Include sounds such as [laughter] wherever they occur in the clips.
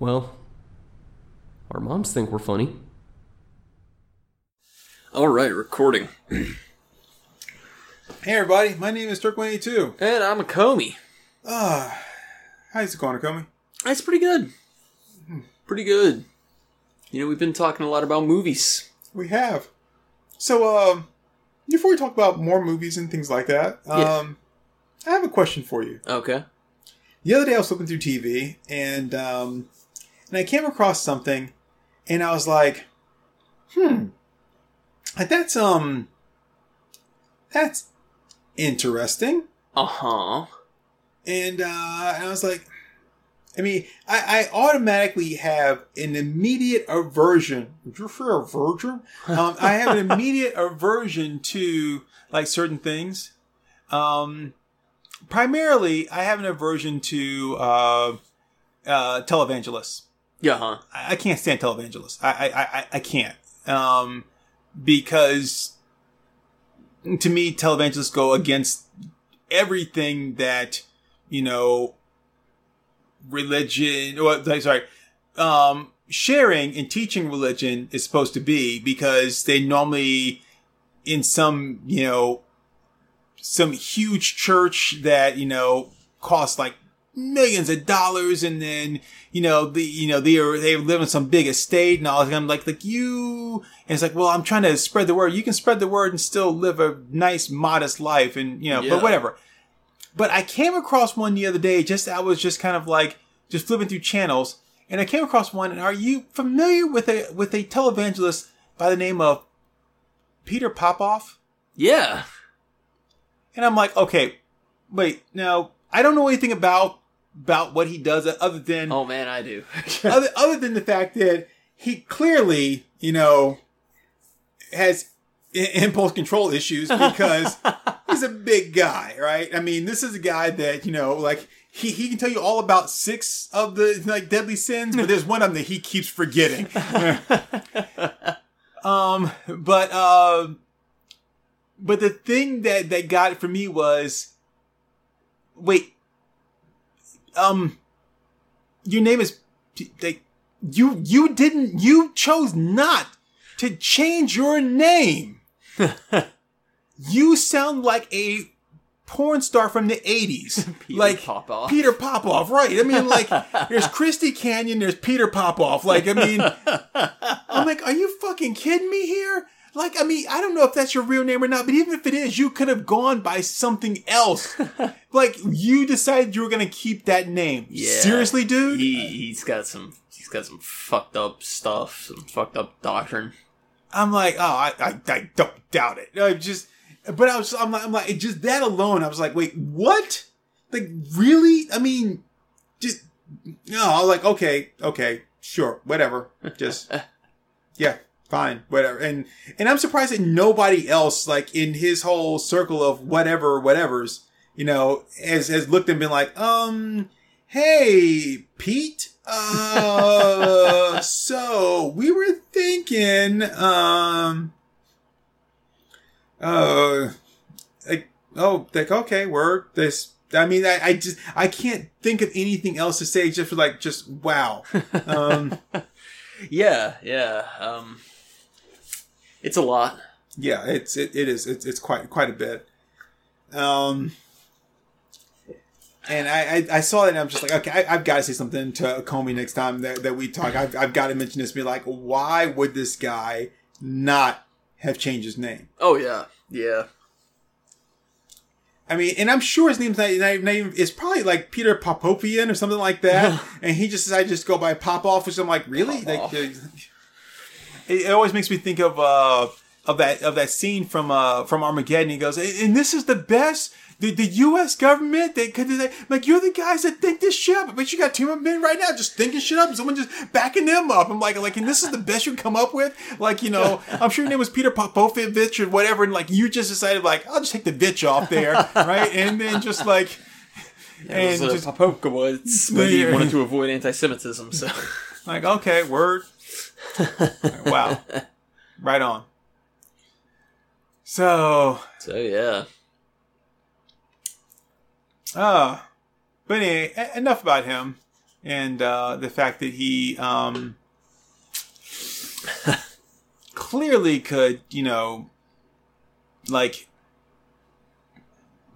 Well, our moms think we're funny. All right, recording. [clears throat] Hey everybody, my name is Turk182. And I'm a Comey. Ah, how's it going, Comey? That's pretty good. Pretty good. You know, we've been talking a lot about movies. We have. So, um, before we talk about more movies and things like that, Yeah. um, I have a question for you. Okay. The other day I was flipping through TV and, um, and I came across something and I was like, hmm, like that's, um, that's interesting. Uh huh. and uh, and I was like, I mean, I, I automatically have an immediate aversion. Would you say aversion? Um, I have an [laughs] immediate aversion to like certain things. Um, primarily, I have an aversion to uh, uh, televangelists. Yeah, huh? I I can't stand televangelists. I I I, I can't um, because to me, televangelists go against everything that you know religion. Or sorry, um, sharing and teaching religion is supposed to be because they normally in some you know some huge church that you know costs like millions of dollars and then you know the you know they are they live in some big estate and all that. I'm like like you and it's like well I'm trying to spread the word you can spread the word and still live a nice modest life and you know Yeah. but whatever but I came across one the other day just I was just kind of like just flipping through channels and I came across one and are you familiar with a with a televangelist by the name of Peter Popoff Yeah. and I'm like, okay, wait, now I don't know anything about about what he does other than Oh man, I do. [laughs] [laughs] other, other than the fact that he clearly, you know, has i- impulse control issues because [laughs] he's a big guy, right? I mean, this is a guy that you know, like he he can tell you all about six of the like deadly sins, but there's one of them that he keeps forgetting. um, but uh, but the thing that that got it for me was, wait, um, your name is like you you didn't you chose not to change your name. [laughs] you sound like a porn star from the 80s. [laughs] Peter like Popoff. Peter Popoff, right. I mean like [laughs] there's Christy Canyon, there's Peter Popoff. Like I mean I'm like are you fucking kidding me here? Like I mean I don't know if that's your real name or not, but even if it is, you could have gone by something else. [laughs] like you decided you were going to keep that name. Yeah. Seriously, dude? He he's got some he's got some fucked up stuff, some fucked up doctrine. I'm like, oh, I, I, I don't doubt it. I just, but I was, I'm like, I'm like, just that alone, I was like, wait, what? Like, really? I mean, just, no, I was like, okay, okay, sure, whatever. Just, [laughs] yeah, fine, whatever. And, and I'm surprised that nobody else, like, in his whole circle of whatever, whatevers, you know, has, has looked and been like, um, hey, Pete, uh, [laughs] so we were thinking, um, uh, like, oh, like, okay, word, this, I mean, I, I just, I can't think of anything else to say just for like, just wow. [laughs] Um, Yeah, yeah. Um it's a lot. yeah, it's, it, it is, it's, it's quite, quite a bit. Um, and I, I, I saw it and I'm just like, okay, I, I've got to say something to Comey next time that, that we talk. I've, I've got to mention this. Be like, why would this guy not have changed his name? Oh yeah. Yeah. I mean, and I'm sure his name's not, not, not even, it's probably like Peter Popovian or something like that. [laughs] and he just decided to just go by Popoff, which I'm like, really? Like, it, it always makes me think of, uh, of that, of that scene from, uh, from Armageddon. He goes, and this is the best, the, the U.S. government, they could, they, like, you're the guys that think this shit up. But you got team of men right now just thinking shit up someone just backing them up. I'm like, like, and this is the best you come up with? Like, you know, [laughs] I'm sure your name was Peter Popovich or whatever. And like, you just decided, like, I'll just take the bitch off there. [laughs] right. And then just like, and it was just Popowitz, but he wanted to avoid anti-Semitism. So [laughs] like, okay, word. Wow. Right on. So, so yeah. uh, but anyway, enough about him. and uh, the fact that he um, clearly could, you know, like,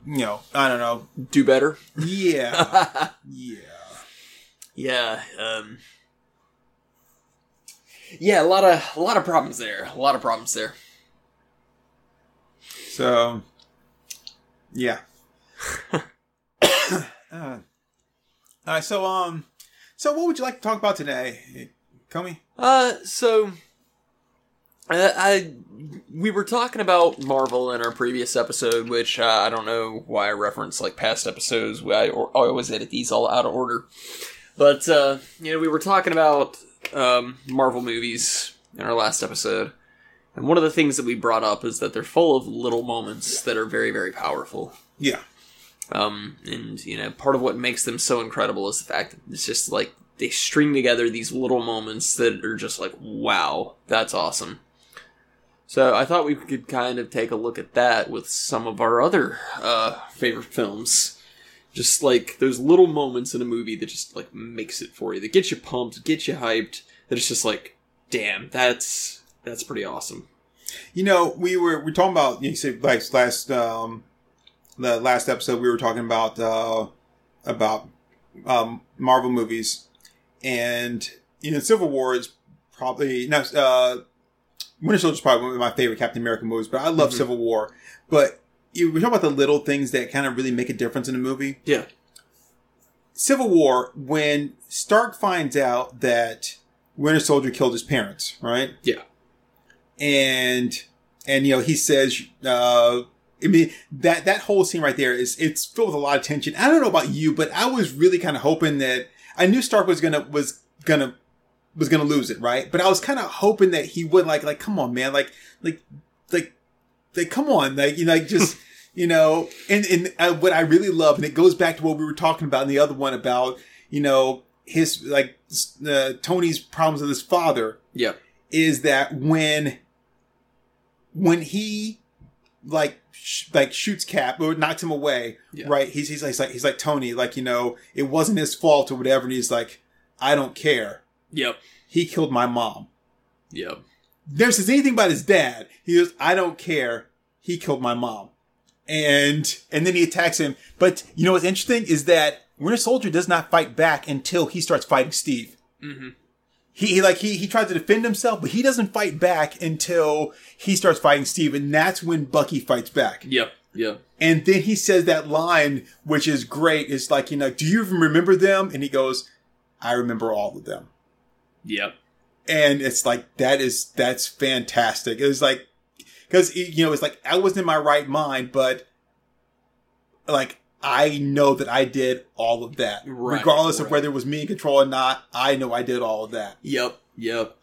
you know, I don't know, Do better. yeah, [laughs] yeah, Yeah. Um, yeah, a lot of a lot of problems there. A lot of problems there. so, yeah. [coughs] uh, all right, so um, so what would you like to talk about today, Comey? Uh, so uh, I we were talking about Marvel in our previous episode, which uh, I don't know why I reference like past episodes. I, or, I always edit these all out of order, but uh, you know we were talking about um, Marvel movies in our last episode, and one of the things that we brought up is that they're full of little moments that are very very powerful. Yeah, Um, and you know, part of what makes them so incredible is the fact that it's just like they string together these little moments that are just like, wow, that's awesome. So I thought we could kind of take a look at that with some of our other uh, favorite films. Just like those little moments in a movie that just like makes it for you, that gets you pumped, gets you hyped. That it's just like, damn, that's that's pretty awesome. You know, we were we are talking about you said like last um the last episode we were talking about uh about um Marvel movies and you know Civil War is probably no uh Winter Soldier is probably one of my favorite Captain America movies, but I love Mhm. Civil War. But you we talk about the little things that kind of really make a difference in a movie. Yeah, Civil War, when Stark finds out that Winter Soldier killed his parents, right? Yeah. And and you know he says, uh, I mean that that whole scene right there is it's filled with a lot of tension. I don't know about you, but I was really kind of hoping that I knew Stark was gonna was gonna was gonna lose it, right? But I was kind of hoping that he would like like come on, man, like like like come on, like you know, like just. [laughs] You know, and, and uh, what I really love, and it goes back to what we were talking about in the other one about, you know, his, like, uh, Tony's problems with his father yeah, is that when, when he, like, sh- like shoots Cap or knocks him away, Yeah. right? He's, he's like, he's like, he's like, Tony, like, you know, it wasn't his fault or whatever. And he's like, I don't care. yep, He killed my mom. yep, Never says anything about his dad. He goes, I don't care. He killed my mom. And, and then he attacks him. But you know what's interesting is that Winter Soldier does not fight back until he starts fighting Steve. hmm He, he like, he, he tries to defend himself, but he doesn't fight back until he starts fighting Steve. And that's when Bucky fights back. yep, yep. And then he says that line, which is great. It's like, you know, do you even remember them? And he goes, I remember all of them. Yep. And it's like that is that's fantastic. It was like because you know it's like I wasn't in my right mind, but like I know that I did all of that, Right, regardless of whether it was me in control or not. I know I did all of that, Yep, yep.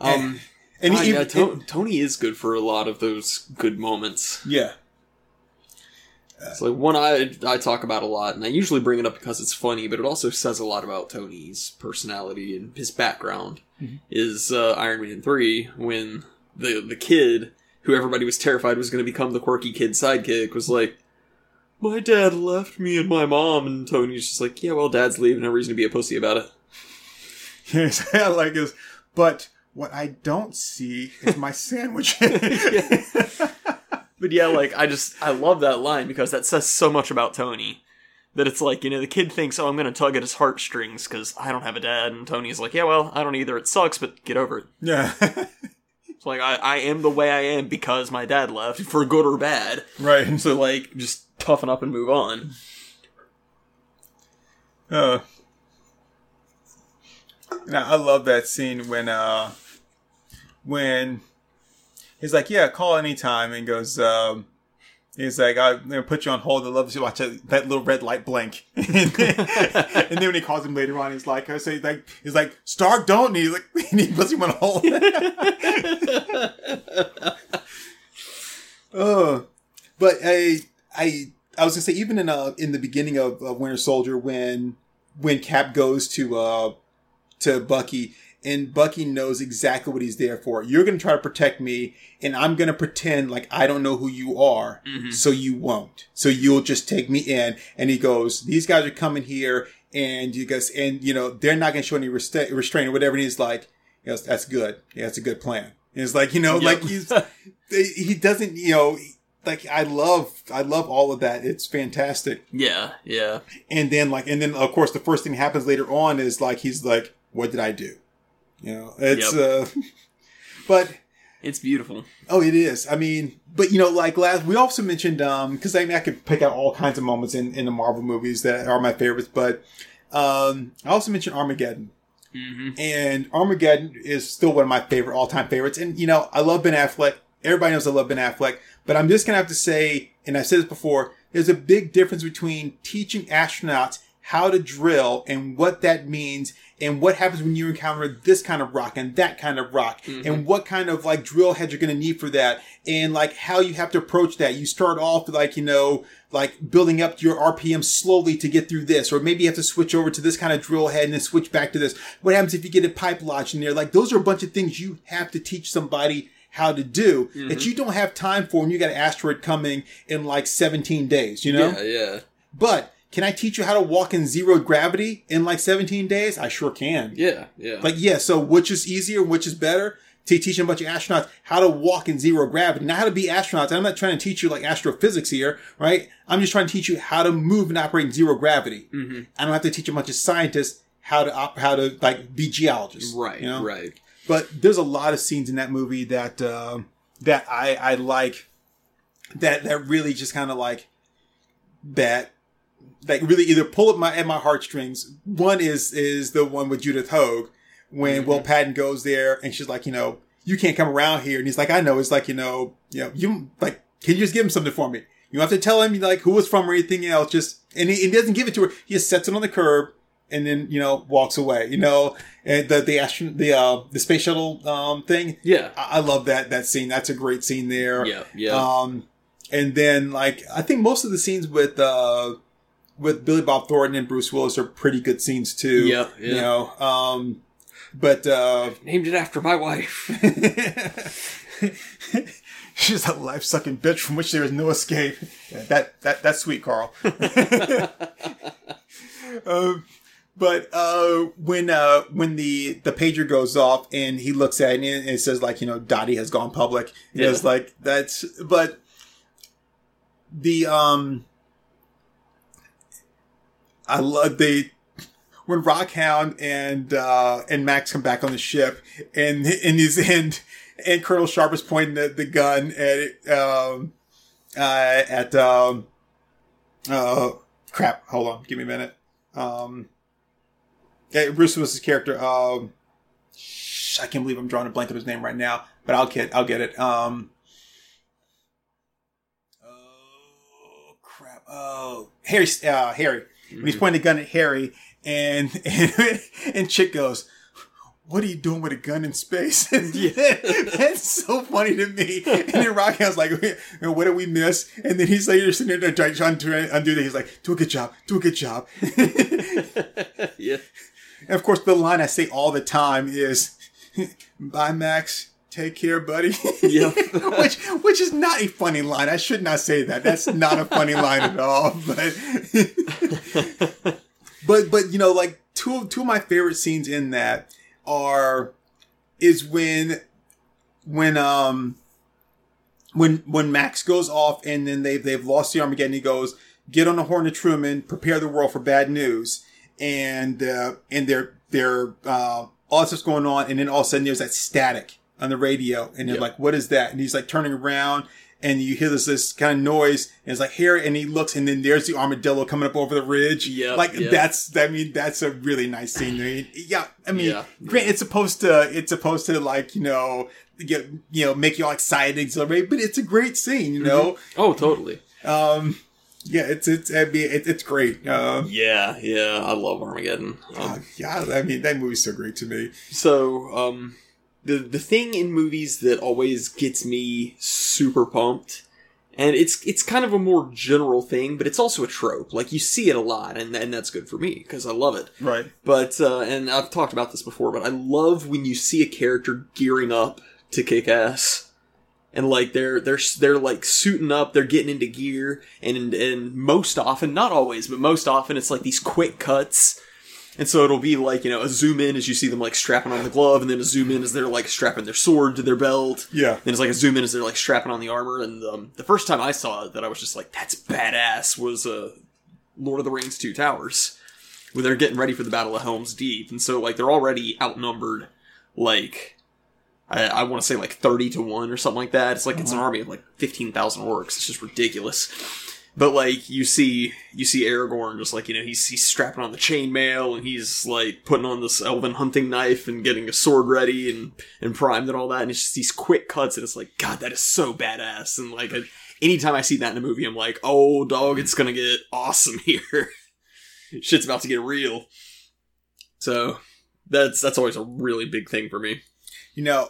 Um, and God, he, yeah, even- To- Tony is good for a lot of those good moments. yeah, It's like one I I talk about a lot, and I usually bring it up because it's funny, but it also says a lot about Tony's personality and his background. Mm-hmm. Is uh, Iron Man three when the the kid who everybody was terrified was going to become the quirky kid sidekick was like, "My dad left me and my mom," and Tony's just like, "Yeah, well, dad's leaving. No reason to be a pussy about it." [laughs] yes, I like this. But what I don't see is my sandwich. [laughs] [laughs] But yeah, like I just I love that line because that says so much about Tony. That it's like you know the kid thinks oh I'm gonna tug at his heartstrings because I don't have a dad and Tony's like yeah well I don't either it sucks but get over it. yeah, [laughs] It's like I I am the way I am because my dad left for good or bad. right. And so like just toughen up and move on. Uh, now I love that scene when uh when he's like, "Yeah, call anytime," and goes, um, "He's like, I'm gonna put you on hold. I love to watch that, little red light blink." [laughs] and, then, when he calls him later on, he's like, "I say like he's like Stark, don't," and, he's like, [laughs] and he puts him on hold. [laughs] Oh, but I, I, I was gonna say even in uh in the beginning of uh, Winter Soldier when when Cap goes to uh to Bucky and Bucky knows exactly what he's there for. You're gonna try to protect me, and I'm gonna pretend like I don't know who you are, Mhm. so you won't. So you'll just take me in. And he goes, "These guys are coming here." and you guys, and you know, they're not going to show any resta- restraint or whatever. And he's like, yes, that's good. Yeah, that's a good plan. And it's like, you know, Yep. like he's, [laughs] he doesn't, you know, like I love, I love all of that. It's fantastic. Yeah, yeah. And then like, and then of course the first thing happens later on is like, he's like, what did I do? You know, it's, uh, [laughs] but It's beautiful. Oh, it is. I mean, but you know, like last, we also mentioned, um, cause I mean, I could pick out all kinds of moments in, in the Marvel movies that are my favorites, but, um, I also mentioned Armageddon. hmm And Armageddon is still one of my favorite, all time favorites. And, you know, I love Ben Affleck. Everybody knows I love Ben Affleck, but I'm just gonna have to say, and I've said this before, there's a big difference between teaching astronauts how to drill and what that means and what happens when you encounter this kind of rock and that kind of rock and mm-hmm. what kind of like drill heads you're going to need for that and like how you have to approach that. You start off like, you know, like building up your RPM slowly to get through this, or maybe you have to switch over to this kind of drill head and then switch back to this. What happens if you get a pipe lodged in there? Like those are a bunch of things you have to teach somebody how to do that mm-hmm. you don't have time for when you got an asteroid coming in like 17 days, you know? Yeah, yeah. But can I teach you how to walk in zero gravity in like 17 days? I sure can. Yeah, yeah. Like, yeah, so which is easier, which is better? To teaching a bunch of astronauts how to walk in zero gravity, not how to be astronauts. I'm not trying to teach you like astrophysics here, right? I'm just trying to teach you how to move and operate in zero gravity. Mhm. I don't have to teach a bunch of scientists how to op- how to like be geologists, right, You know? right. But there's a lot of scenes in that movie that uh, that I I like that that really just kind of like that like really either pull at my at my heartstrings. One is is the one with Judith Hoag when Will Patton goes there and she's like, you know, you can't come around here, and he's like, I know. It's like, you know, you know, you like, can you just give him something for me? You don't have to tell him like who was from or anything else. Just and he, he doesn't give it to her. He just sets it on the curb and then you know walks away. You know, and the the astron- the uh the space shuttle um thing. Yeah, I, I love that that scene. That's a great scene there. yeah, yeah. Um, and then like I think most of the scenes with uh with Billy Bob Thornton and Bruce Willis are pretty good scenes too. Yeah, You know, um, but uh, [laughs] Named it after my wife. [laughs] she's a life sucking bitch from which there is no escape. Yeah, that that that's sweet, Carl. [laughs] um, but uh, when uh, when the the pager goes off and he looks at it and it says like you know Dottie has gone public. Yeah. It's like that's but the um I love the when Rockhound and uh and Max come back on the ship and and he's and and Colonel Sharp is pointing the, the gun at um uh at um uh crap hold on give me a minute. Um yeah, Bruce Willis's character um I can't believe I'm drawing a blank of his name right now but I'll get I'll get it. Um oh crap oh Harry uh Harry he's pointing a gun at Harry, and [laughs] and, and Chick goes, "What are you doing with a gun in space?" [laughs] And yeah, that's so funny to me. And then Rockhound's like, "What did we miss?" And then he's like, "You're sitting there trying, trying to undo that." He's like, "Do a good job, do a good job." [laughs] yeah. and of course, the line I say all the time is, "Bye, Max." Take care, buddy. Yeah. [laughs] which which is not a funny line. I should not say that. That's not a funny line at all. But [laughs] but but you know, like two of two of my favorite scenes in that are is when when um when when Max goes off and then they've they've lost the Armadillo. He goes, "Get on the horn of Truman, prepare the world for bad news," and uh, and they're they're uh, all this stuff's going on, and then all of a sudden there's that static on the radio, and they're Yep. like, "What is that?" And he's like turning around. And you hear this this kind of noise, and it's like here and he looks, and then there's the armadillo coming up over the ridge. Yeah. like yep. that's I mean that's a really nice scene. I mean, yeah, I mean, Yeah, Grant, it's supposed to it's supposed to like you know get you know make you all excited and exhilarate, but it's a great scene, you know. Oh, totally. Um, yeah, it's it's I mean it's great. Um, Yeah, yeah. I love Armageddon. Um, uh, yeah, I mean that movie's so great to me. So, um, the the thing in movies that always gets me super pumped, and it's it's kind of a more general thing, but it's also a trope. Like you see it a lot, and and that's good for me because I love it. Right. But uh, and I've talked about this before, but I love when you see a character gearing up to kick ass. and like they're they're they're like suiting up, they're getting into gear, and and most often, not always, but most often, it's like these quick cuts. And so it'll be like, you know, a zoom in as you see them like strapping on the glove, and then a zoom in as they're like strapping their sword to their belt. Yeah. Then it's like a zoom in as they're like strapping on the armor. And um, the first time I saw it that I was just like, that's badass was uh, Lord of the Rings Two Towers, where they're getting ready for the Battle of Helm's Deep. And so like they're already outnumbered, like, I, I want to say like 30 to 1 or something like that. It's like it's an army of like 15,000 orcs. It's just ridiculous. But like you see, you see Aragorn just like you know he's he's strapping on the chainmail and he's like putting on this elven hunting knife and getting a sword ready and and primed and all that. And it's just these quick cuts and it's like God that is so badass. And like anytime I see that in a movie I'm like oh dog it's gonna get awesome [laughs] here. Shit's about to get real. So that's that's always a really big thing for me. You know,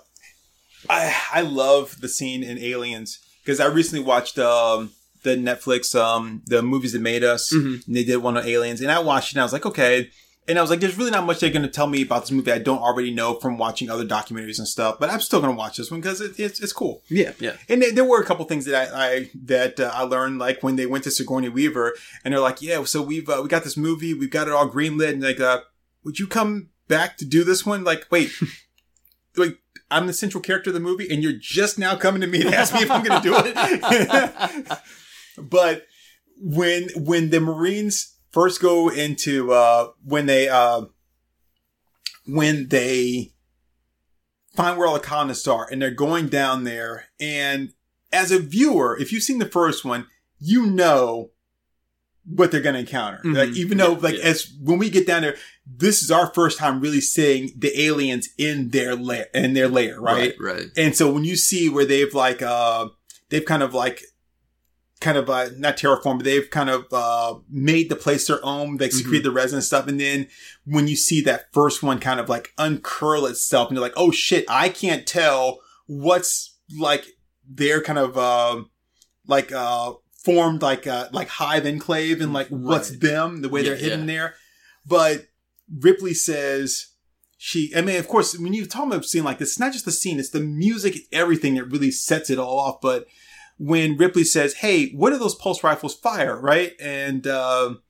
I I love the scene in Aliens because I recently watched um the Netflix um the movies that made us. Mhm. And they did one on aliens, and I watched it. and I was like, okay. And I was like, there's really not much they're going to tell me about this movie I don't already know from watching other documentaries and stuff. But I'm still going to watch this one because it, it's it's cool. yeah yeah And there, there were a couple things that I, I that uh, I learned, like when they went to Sigourney Weaver, and they're like, "Yeah, so we've uh, we got this movie, we've got it all greenlit, and like, uh, would you come back to do this one?" Like, wait, [laughs] like I'm the central character of the movie, and you're just now coming to me to ask me if I'm going to do it. [laughs] but when when the Marines first go into uh, when they uh, when they find where all the colonists are and they're going down there and as a viewer if you've seen the first one you know what they're going to encounter Mhm. like even though Yeah, like yeah. as when we get down there this is our first time really seeing the aliens in their lair in their lair right? right right and so when you see where they've like uh they've kind of like kind of uh not terraformed but they've kind of uh made the place their own they secrete the resin and stuff and then when you see that first one kind of like uncurl itself and you're like oh shit i can't tell what's like their kind of um like uh formed like uh like hive enclave and like what's Right. them the way they're hidden yeah. there but ripley says she, I mean, of course, when you talk about a scene like this, it's not just the scene, it's the music, everything that really sets it all off. But when Ripley says, Hey, what do those pulse rifles fire? Right. And, um,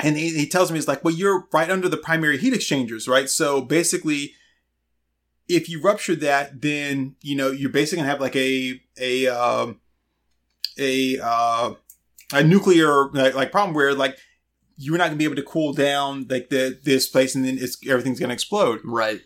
and he, he tells me, he's like, well, you're right under the primary heat exchangers, right? So basically, if you rupture that, then, you know, you're basically gonna have like a, a, um, a, uh, a nuclear like, like problem where like you're not gonna be able to cool down like the this place and then it's everything's gonna explode. right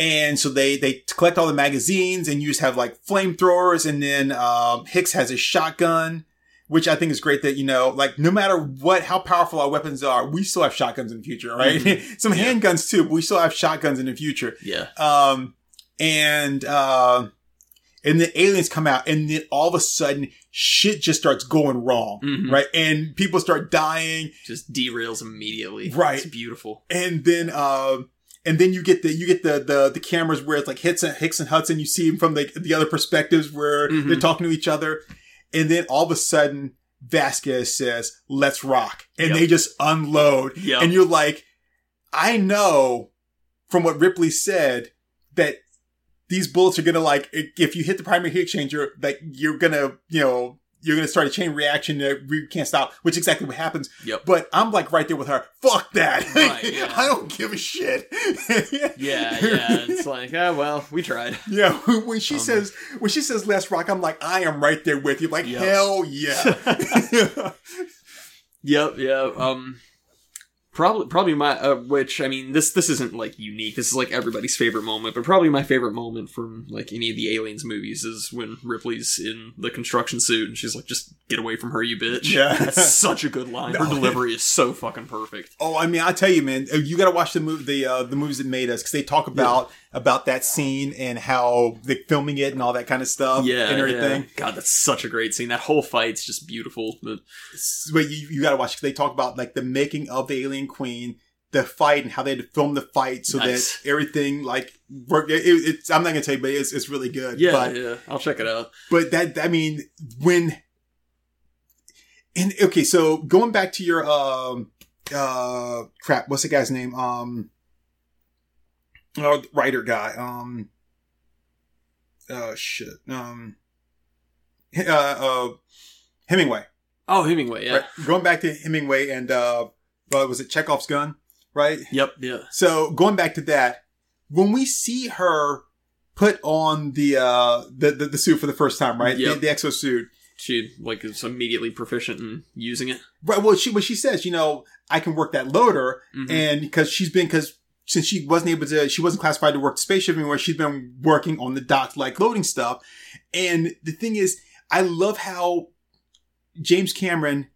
And so they they collect all the magazines and you just have like flamethrowers and then um, Hicks has a shotgun, which I think is great that you know like no matter what how powerful our weapons are, we still have shotguns in the future, right? [laughs] Some Yeah. handguns too, but we still have shotguns in the future. yeah Um, and uh, and the aliens come out, and then all of a sudden, shit just starts going wrong, Mhm. right? And people start dying, just derails immediately Right. it's beautiful and then um, and then you get the you get the the the cameras where it's like Hicks and Hicks and Hudson. You see them from the the other perspectives where Mhm. they're talking to each other, and then all of a sudden, Vasquez says, "Let's rock," and Yep. they just unload, Yep. and you're like, I know from what Ripley said that these bullets are gonna like if you hit the primary heat exchanger, that you're gonna you know you're gonna start a chain reaction that we can't stop, which is exactly what happens. Yep. But I'm like right there with her. Fuck that. Right, [laughs] yeah. I don't give a shit. [laughs] yeah yeah it's like oh well we tried Yeah, [laughs] when she Um, says when she says "Let's rock," I'm like, I am right there with you. Like, Yep. hell yeah. Yep, yeah. Um, probably, probably my uh, which I mean, this this isn't like unique. This is like everybody's favorite moment, but probably my favorite moment from like any of the Aliens movies is when Ripley's in the construction suit and she's like, "Just get away from her, you bitch." Yeah. [laughs] that's such a good line. Her [laughs] No. delivery is so fucking perfect. oh, I mean, I tell you, man, you got to watch the movie, the uh, the movies that made us, because they talk about about that scene and how they filming it and all that kind of stuff. Yeah, and everything. yeah. God, that's such a great scene. That whole fight's just beautiful. But But you, you got to watch because they talk about like the making of the Alien Queen, the fight, and how they had to film the fight so Nice. that everything like worked. It, it's I'm not gonna tell you, but it's it's really good. yeah, but, yeah, I'll check it out. but that I mean when and okay, so going back to your um uh crap, what's the guy's name? Um, oh, writer guy. Um, uh, shit, um, uh, uh, Hemingway. Oh, Hemingway, yeah. Right? Going back to Hemingway and uh, uh, was it Chekhov's gun? Right. Yep, yeah. So going back to that, when we see her put on the uh the the, the suit for the first time, right? Yep. The, the exo suit. She like is immediately proficient in using it. Right. Well, she what she says, you know, I can work that loader, Mhm. and because she's been because since she wasn't able to, she wasn't classified to work the spaceship anymore. She's been working on the dock, like loading stuff. And the thing is, I love how James Cameron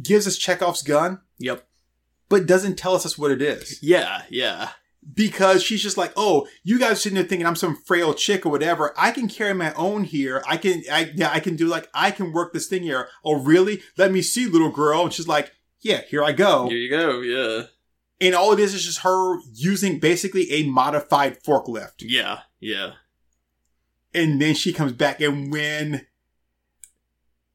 gives us Chekhov's gun, Yep. but doesn't tell us what it is. Yeah, yeah. because she's just like, oh, you guys sitting there thinking I'm some frail chick or whatever. I can carry my own here. I can, I, yeah, I can do like, I can work this thing here. Oh, really? Let me see, little girl. And she's like, yeah, here I go. Here you go, yeah. And all it is is just her using basically a modified forklift. Yeah, yeah. And then she comes back and when,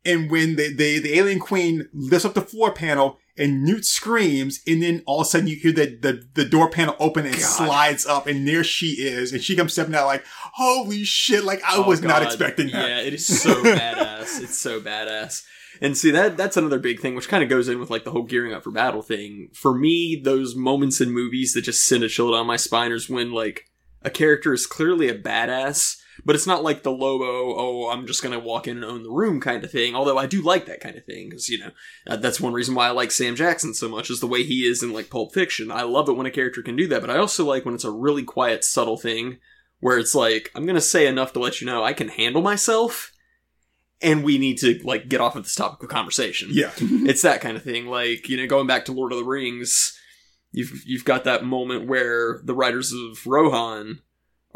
and when the, the, the alien queen lifts up the floor panel and Newt screams, and then all of a sudden you hear the, the, the door panel open and God. slides up, and there she is, and she comes stepping out like, holy shit, like I Oh, was not expecting that. Yeah, it is so [laughs] badass. It's so badass. And see that that's another big thing, which kind of goes in with like the whole gearing up for battle thing. For me, those moments in movies that just send a chill down my spine is when like a character is clearly a badass, but it's not like the Lobo, oh, I'm just gonna walk in and own the room kind of thing. Although I do like that kind of thing because you know uh, that's one reason why I like Sam Jackson so much is the way he is in like Pulp Fiction. I love it when a character can do that, but I also like when it's a really quiet, subtle thing where it's like I'm gonna say enough to let you know I can handle myself, and we need to like get off of this topic of conversation. Yeah. [laughs] it's that kind of thing. Like you know, going back to Lord of the Rings, you've you've got that moment where the Riders of Rohan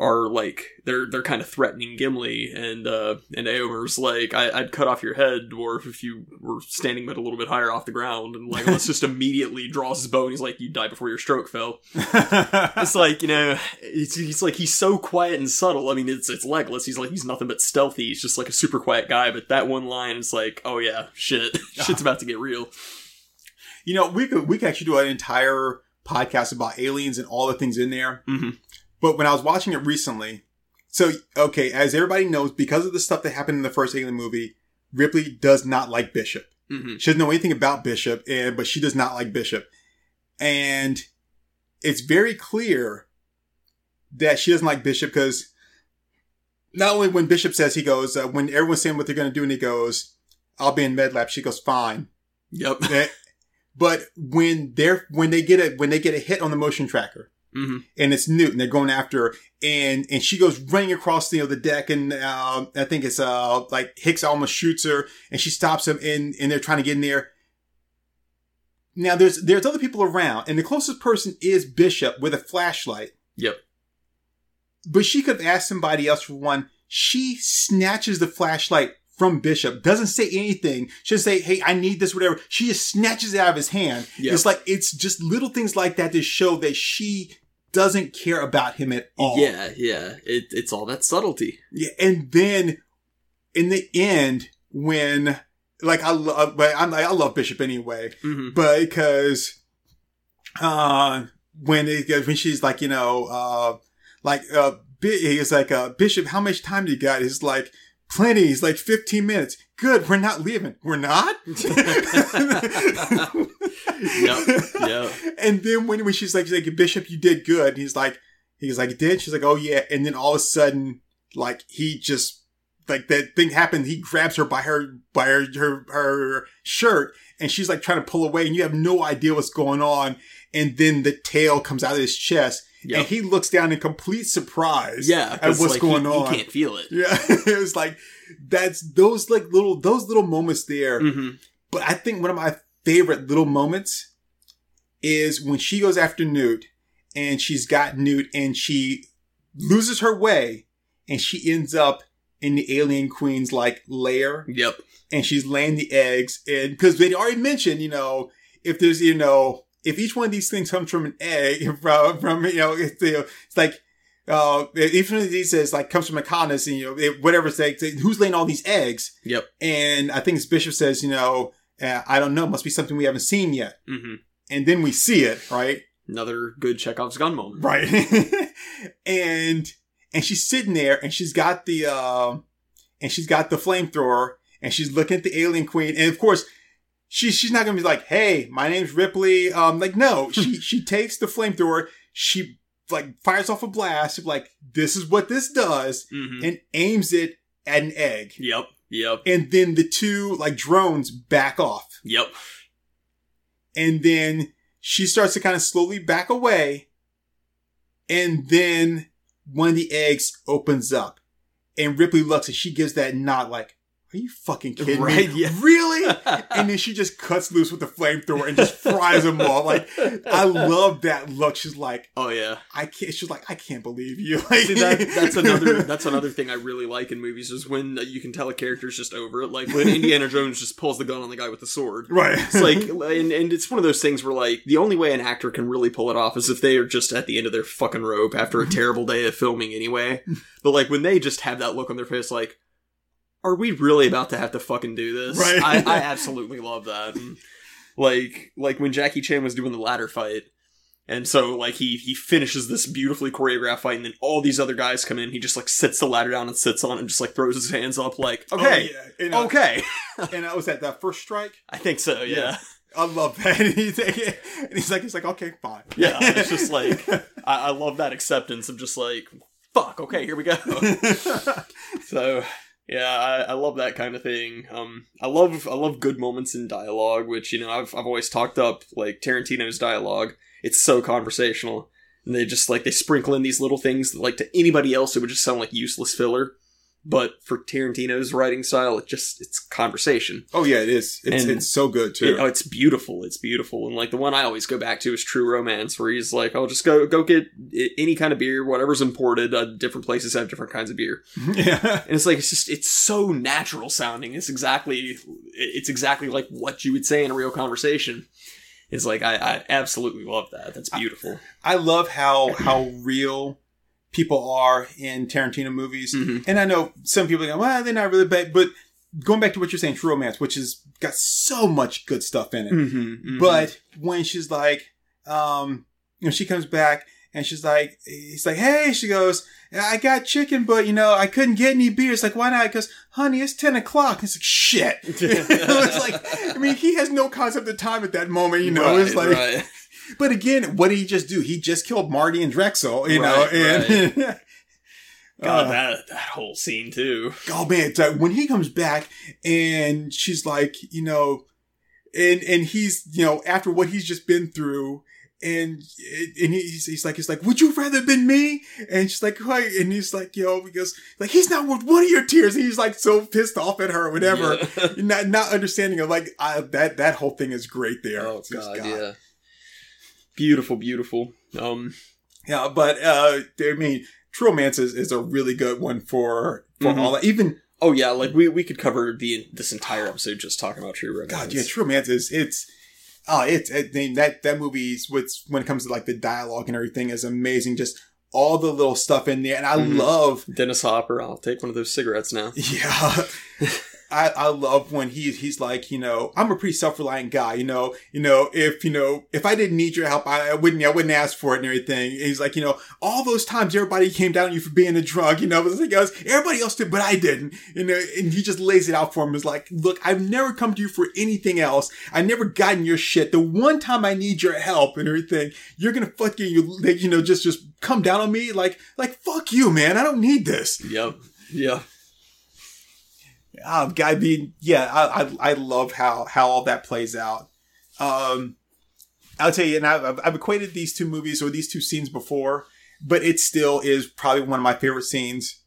are like they're they're kind of threatening Gimli, and uh and Eomer's like I, I'd cut off your head, dwarf, if you were standing but a little bit higher off the ground, and like let's just [laughs] immediately draws his bow, and he's like, you die before your stroke fell. [laughs] It's like you know, it's, he's like he's so quiet and subtle. I mean, it's it's Legolas. He's like he's nothing but stealthy. He's just like a super quiet guy. But that one line is like, oh yeah, shit, [laughs] shit's about to get real. you know, we could, we could actually do an entire podcast about aliens and all the things in there. Mhm. But when I was watching it recently, so, okay, as everybody knows, because of the stuff that happened in the first Alien movie, Ripley does not like Bishop. hmm She doesn't know anything about Bishop, and but she does not like Bishop. And it's very clear that she doesn't like Bishop because not only when Bishop says he goes, uh, when everyone's saying what they're going to do and he goes, I'll be in med lab, she goes, fine. Yep. Eh, but when they're, when they get a, when they get a hit on the motion tracker hmm and it's Newton, they're going after her and, and she goes running across, you know, the deck and, uh, I think it's, uh, like Hicks almost shoots her and she stops him and, and they're trying to get in there. Now there's, there's other people around and the closest person is Bishop with a flashlight, Yep. but she could have asked somebody else for one. She snatches the flashlight from Bishop, doesn't say anything. She doesn't say, Hey, I need this, whatever. She just snatches it out of his hand. Yeah. It's like, it's just little things like that to show that she doesn't care about him at all. Yeah, yeah. It, it's all that subtlety. Yeah, and then in the end, when like I love, but I'm I love Bishop anyway, hmm but because uh when it when she's like you know uh like uh he's like uh Bishop, how much time do you got? He's like plenty. He's like fifteen minutes. Good, we're not leaving. We're not. [laughs] Yep, yep. And then when when she's like, she's like Bishop, you did good. And he's like, he's like, did. She's like, oh yeah. And then all of a sudden, like he just like that thing happened. He grabs her by her by her her, her shirt, and she's like trying to pull away, and you have no idea what's going on. And then the tail comes out of his chest, Yep. and he looks down in complete surprise. Yeah, at what's like, going he, on. He can't feel it. Yeah, [laughs] it was like that's those like little those little moments there. hmm But I think one of my favorite little moments is when she goes after Newt and she's got Newt and she loses her way and she ends up in the alien queen's like lair Yep. and she's laying the eggs and because they already mentioned, you know, if there's, you know, if each one of these things comes from an egg [laughs] from, from you know, it's, you know, it's like, uh, each one of these is like comes from a colonist and, you know, it, whatever it's like, who's laying all these eggs? Yep. And I think bishop says, you know, uh, I don't know, must be something we haven't seen yet. hmm And then we see it, right? Another good Chekhov's gun moment. Right. [laughs] and and she's sitting there, and she's got the uh, and she's got the flamethrower, and she's looking at the alien queen, and of course. She, she's not gonna be like, hey, my name's Ripley. Um, like, no, [laughs] she, she takes the flamethrower, she like fires off a blast, like, this is what this does, Mhm. and aims it at an egg. Yep. Yep. And then the two like drones back off. Yep. And then she starts to kind of slowly back away. And then one of the eggs opens up. And Ripley looks and she gives that nod like, are you fucking kidding Right, me? yeah. Really? [laughs] and then she just cuts loose with the flamethrower and just fries them all. Like, I love that look. She's like, Oh yeah. I can't, she's like, I can't believe you. [laughs] Like, See that that's another [laughs] that's another thing I really like in movies is when you can tell a character's just over it. Like when Indiana Jones just pulls the gun on the guy with the sword. right. It's like and, and it's one of those things where like the only way an actor can really pull it off is if they are just at the end of their fucking rope after a terrible day of filming anyway. But like when they just have that look on their face like are we really about to have to fucking do this? Right. I, I absolutely love that. And, like like when Jackie Chan was doing the ladder fight and so like he he finishes this beautifully choreographed fight and then all these other guys come in he just like sits the ladder down and sits on it and just like throws his hands up like okay Oh, yeah. And, uh, okay [laughs] And that was that, that first strike. i think so yeah Yeah. I love that. [laughs] And he's, and he's like, he's like, okay, fine. yeah it's just [laughs] like I, I love that acceptance of just like fuck okay here we go so yeah I, I love that kind of thing. Um i love i love good moments in dialogue which you know i've, I've always talked up like tarantino's dialogue. It's so conversational. And they just like they sprinkle in these little things that like to anybody else it would just sound like useless filler but for tarantino's writing style it just it's conversation oh yeah, it is. It's, And- it's so good too. it- oh, it's beautiful. It's beautiful, and like the one I always go back to is True Romance, where he's like, "I'll just go go get any kind of beer, whatever's imported. Uh, different places have different kinds of beer." [laughs] yeah. And it's like it's just it's so natural sounding. It's exactly it's exactly like what you would say in a real conversation. It's like I, I absolutely love that. That's beautiful. I love how how real people are in Tarantino movies. Mhm. And I know some people go, well, they're not really bad, but going back to what you're saying, True Romance, which has got so much good stuff in it. Mm-hmm, But when she's like, um, you know, she comes back and she's like, he's like, hey, she goes, I got chicken, but you know, I couldn't get any beer. It's like, why not? Because, honey, it's 10 o'clock. It's like, shit. [laughs] it's like, I mean, he has no concept of time at that moment, you know, it's like, right. But again, what did he just do? He just killed Marty and Drexl, you know, Right, and, [laughs] God, Uh, that that whole scene too. oh man, like when he comes back and she's like, you know, and and he's you know after what he's just been through. And and he's, he's like he's like would you rather been me and she's like why and he's like yo because like he's not worth one of your tears and he's like so pissed off at her or whatever Yeah. [laughs] not not understanding of like I, that that whole thing is great there Oh It's just, god, yeah. Beautiful, beautiful. Um, Yeah, but uh, I mean, True Romance is, is a really good one for for Mhm. all that. Even oh yeah, like we we could cover the this entire episode just talking about True Romance. God, yeah, True Romance is it's oh, it's I mean, that that movie's what's when it comes to like the dialogue and everything is amazing. Just all the little stuff in there, and I Mhm. love Dennis Hopper, I'll take one of those cigarettes now. [laughs] Yeah. I, I love when he he's like, you know, I'm a pretty self reliant guy, you know, you know, if you know, if I didn't need your help, I, I wouldn't I wouldn't ask for it and everything. And he's like, you know, all those times everybody came down on you for being a drug, you know, he goes, everybody else did, but I didn't. You know, and he just lays it out for him. Is like, look, I've never come to you for anything else. I never gotten your shit. The one time I need your help and everything, you're gonna fucking you you know, just just come down on me like like fuck you, man. I don't need this. Yep. Yeah. Um, I mean, yeah, I, I I love how how all that plays out. Um, I'll tell you, and I've, I've equated these two movies or these two scenes before, but it still is probably one of my favorite scenes.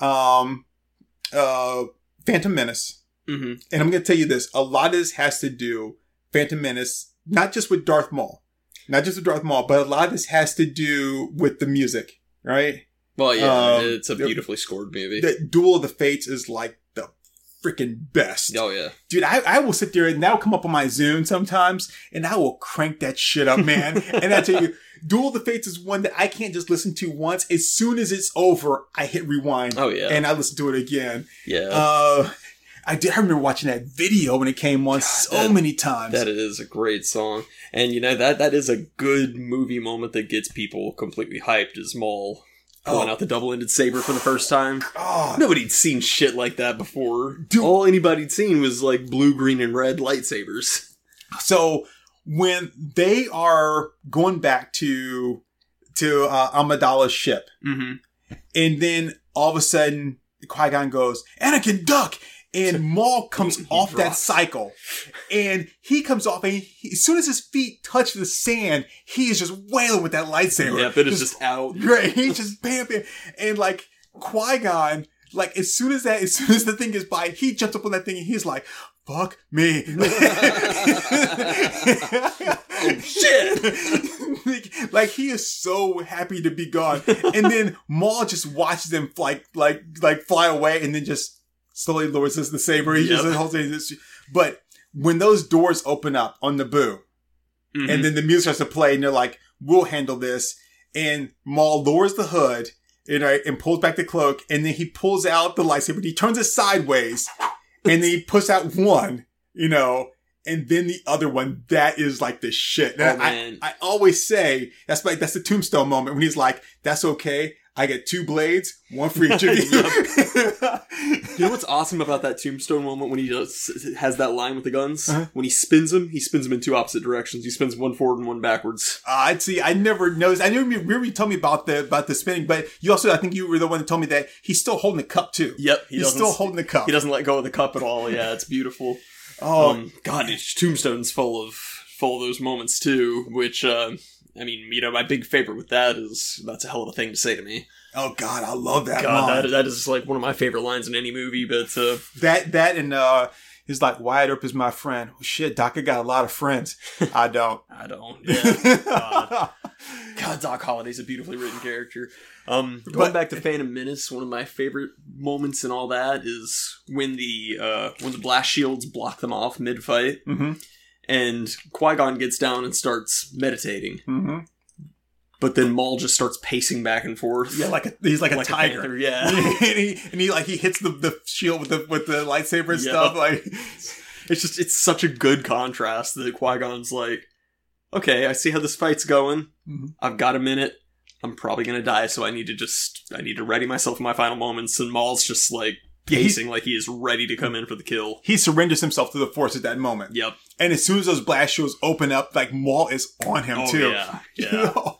Um, uh, Phantom Menace, hmm and I'm going to tell you this: a lot of this has to do Phantom Menace, not just with Darth Maul, not just with Darth Maul, but a lot of this has to do with the music, right? Well, yeah, Um, it's a beautifully scored movie. The Duel of the Fates is like freaking best. oh yeah. dude, I, I will sit there and that'll come up on my Zoom sometimes, and I will crank that shit up, man. [laughs] and I tell you, Duel of the Fates is one that I can't just listen to once. As soon as it's over, I hit rewind Oh yeah. and I listen to it again. yeah. Uh, I did. I remember watching that video when it came on so that- many times. that is a great song, and you know that that is a good movie moment that gets people completely hyped. Is Maul pulling Oh. out the double-ended saber for the first time. Oh, Nobody'd seen shit like that before. Dude. All anybody'd seen was like blue, green, and red lightsabers. So when they are going back to to uh, Amidala's ship, Mm-hmm. and then all of a sudden Qui Gon goes, "Anakin, duck!" And Maul comes He off that cycle, and he comes off, and he, as soon as his feet touch the sand, he is just wailing with that lightsaber. Yeah, but it's just out. Great. He's just bam, bam. And like Qui Gon, like as soon as that, as soon as the thing is by, he jumps up on that thing and he's like, fuck me. [laughs] [laughs] Oh, shit. like, like, he is so happy to be gone. And then Maul just watches them like, like, like fly away and then just slowly lowers his the saber. He Yep. just holds it. But when those doors open up on Naboo, Mhm. and then the music starts to play, and they're like, "We'll handle this." And Maul lowers the hood, you know, and pulls back the cloak, and then he pulls out the lightsaber. He turns it sideways, and then he puts out one, you know, and then the other one. That is like the shit. Oh, I. I always say that's like that's the tombstone moment when he's like, "That's okay. I get two blades, one for each of you." You know what's awesome about that tombstone moment when he does has that line with the guns? Uh-huh. When he spins them, he spins them in two opposite directions. He spins one forward and one backwards. Uh, I'd see. I never noticed. I never remember you told me about the about the spinning, but you also, I think you were the one that told me that he's still holding the cup too. Yep, he he's still holding the cup. He doesn't let go of the cup at all. Yeah, it's beautiful. [laughs] Oh, Um, God, it's Tombstone's full of full of those moments too. Which, uh, I mean, you know, my big favorite with that is that's a hell of a thing to say to me. oh God, I love that God, line. that, that is like one of my favorite lines in any movie. But uh, that that and uh, he's like Wyatt Earp is my friend. Well, shit, Doc, I got a lot of friends. I don't. [laughs] I don't. Yeah, God. [laughs] God, Doc Holliday's a beautifully written character. Um, going But- back to Phantom Menace, one of my favorite moments in all that is when the uh, when the blast shields block them off mid fight, hmm and Qui Gon gets down and starts meditating, hmm but then Maul just starts pacing back and forth. Yeah, like a, he's like a tiger. panther, yeah. [laughs] and he and he like he hits the, the shield with the with the lightsaber and Yeah. stuff. Like, [laughs] It's just it's such a good contrast that Qui Gon's like, okay, I see how this fight's going. Mhm. I've got a minute. I'm probably gonna die, so I need to just I need to ready myself for my final moments. And Maul's just like Yeah, he's- like he is ready to come in for the kill. he surrenders himself to the force at that moment. Yep. And as soon as those blast shields open up, like Maul is on him Oh too. yeah, [laughs] You yeah. know?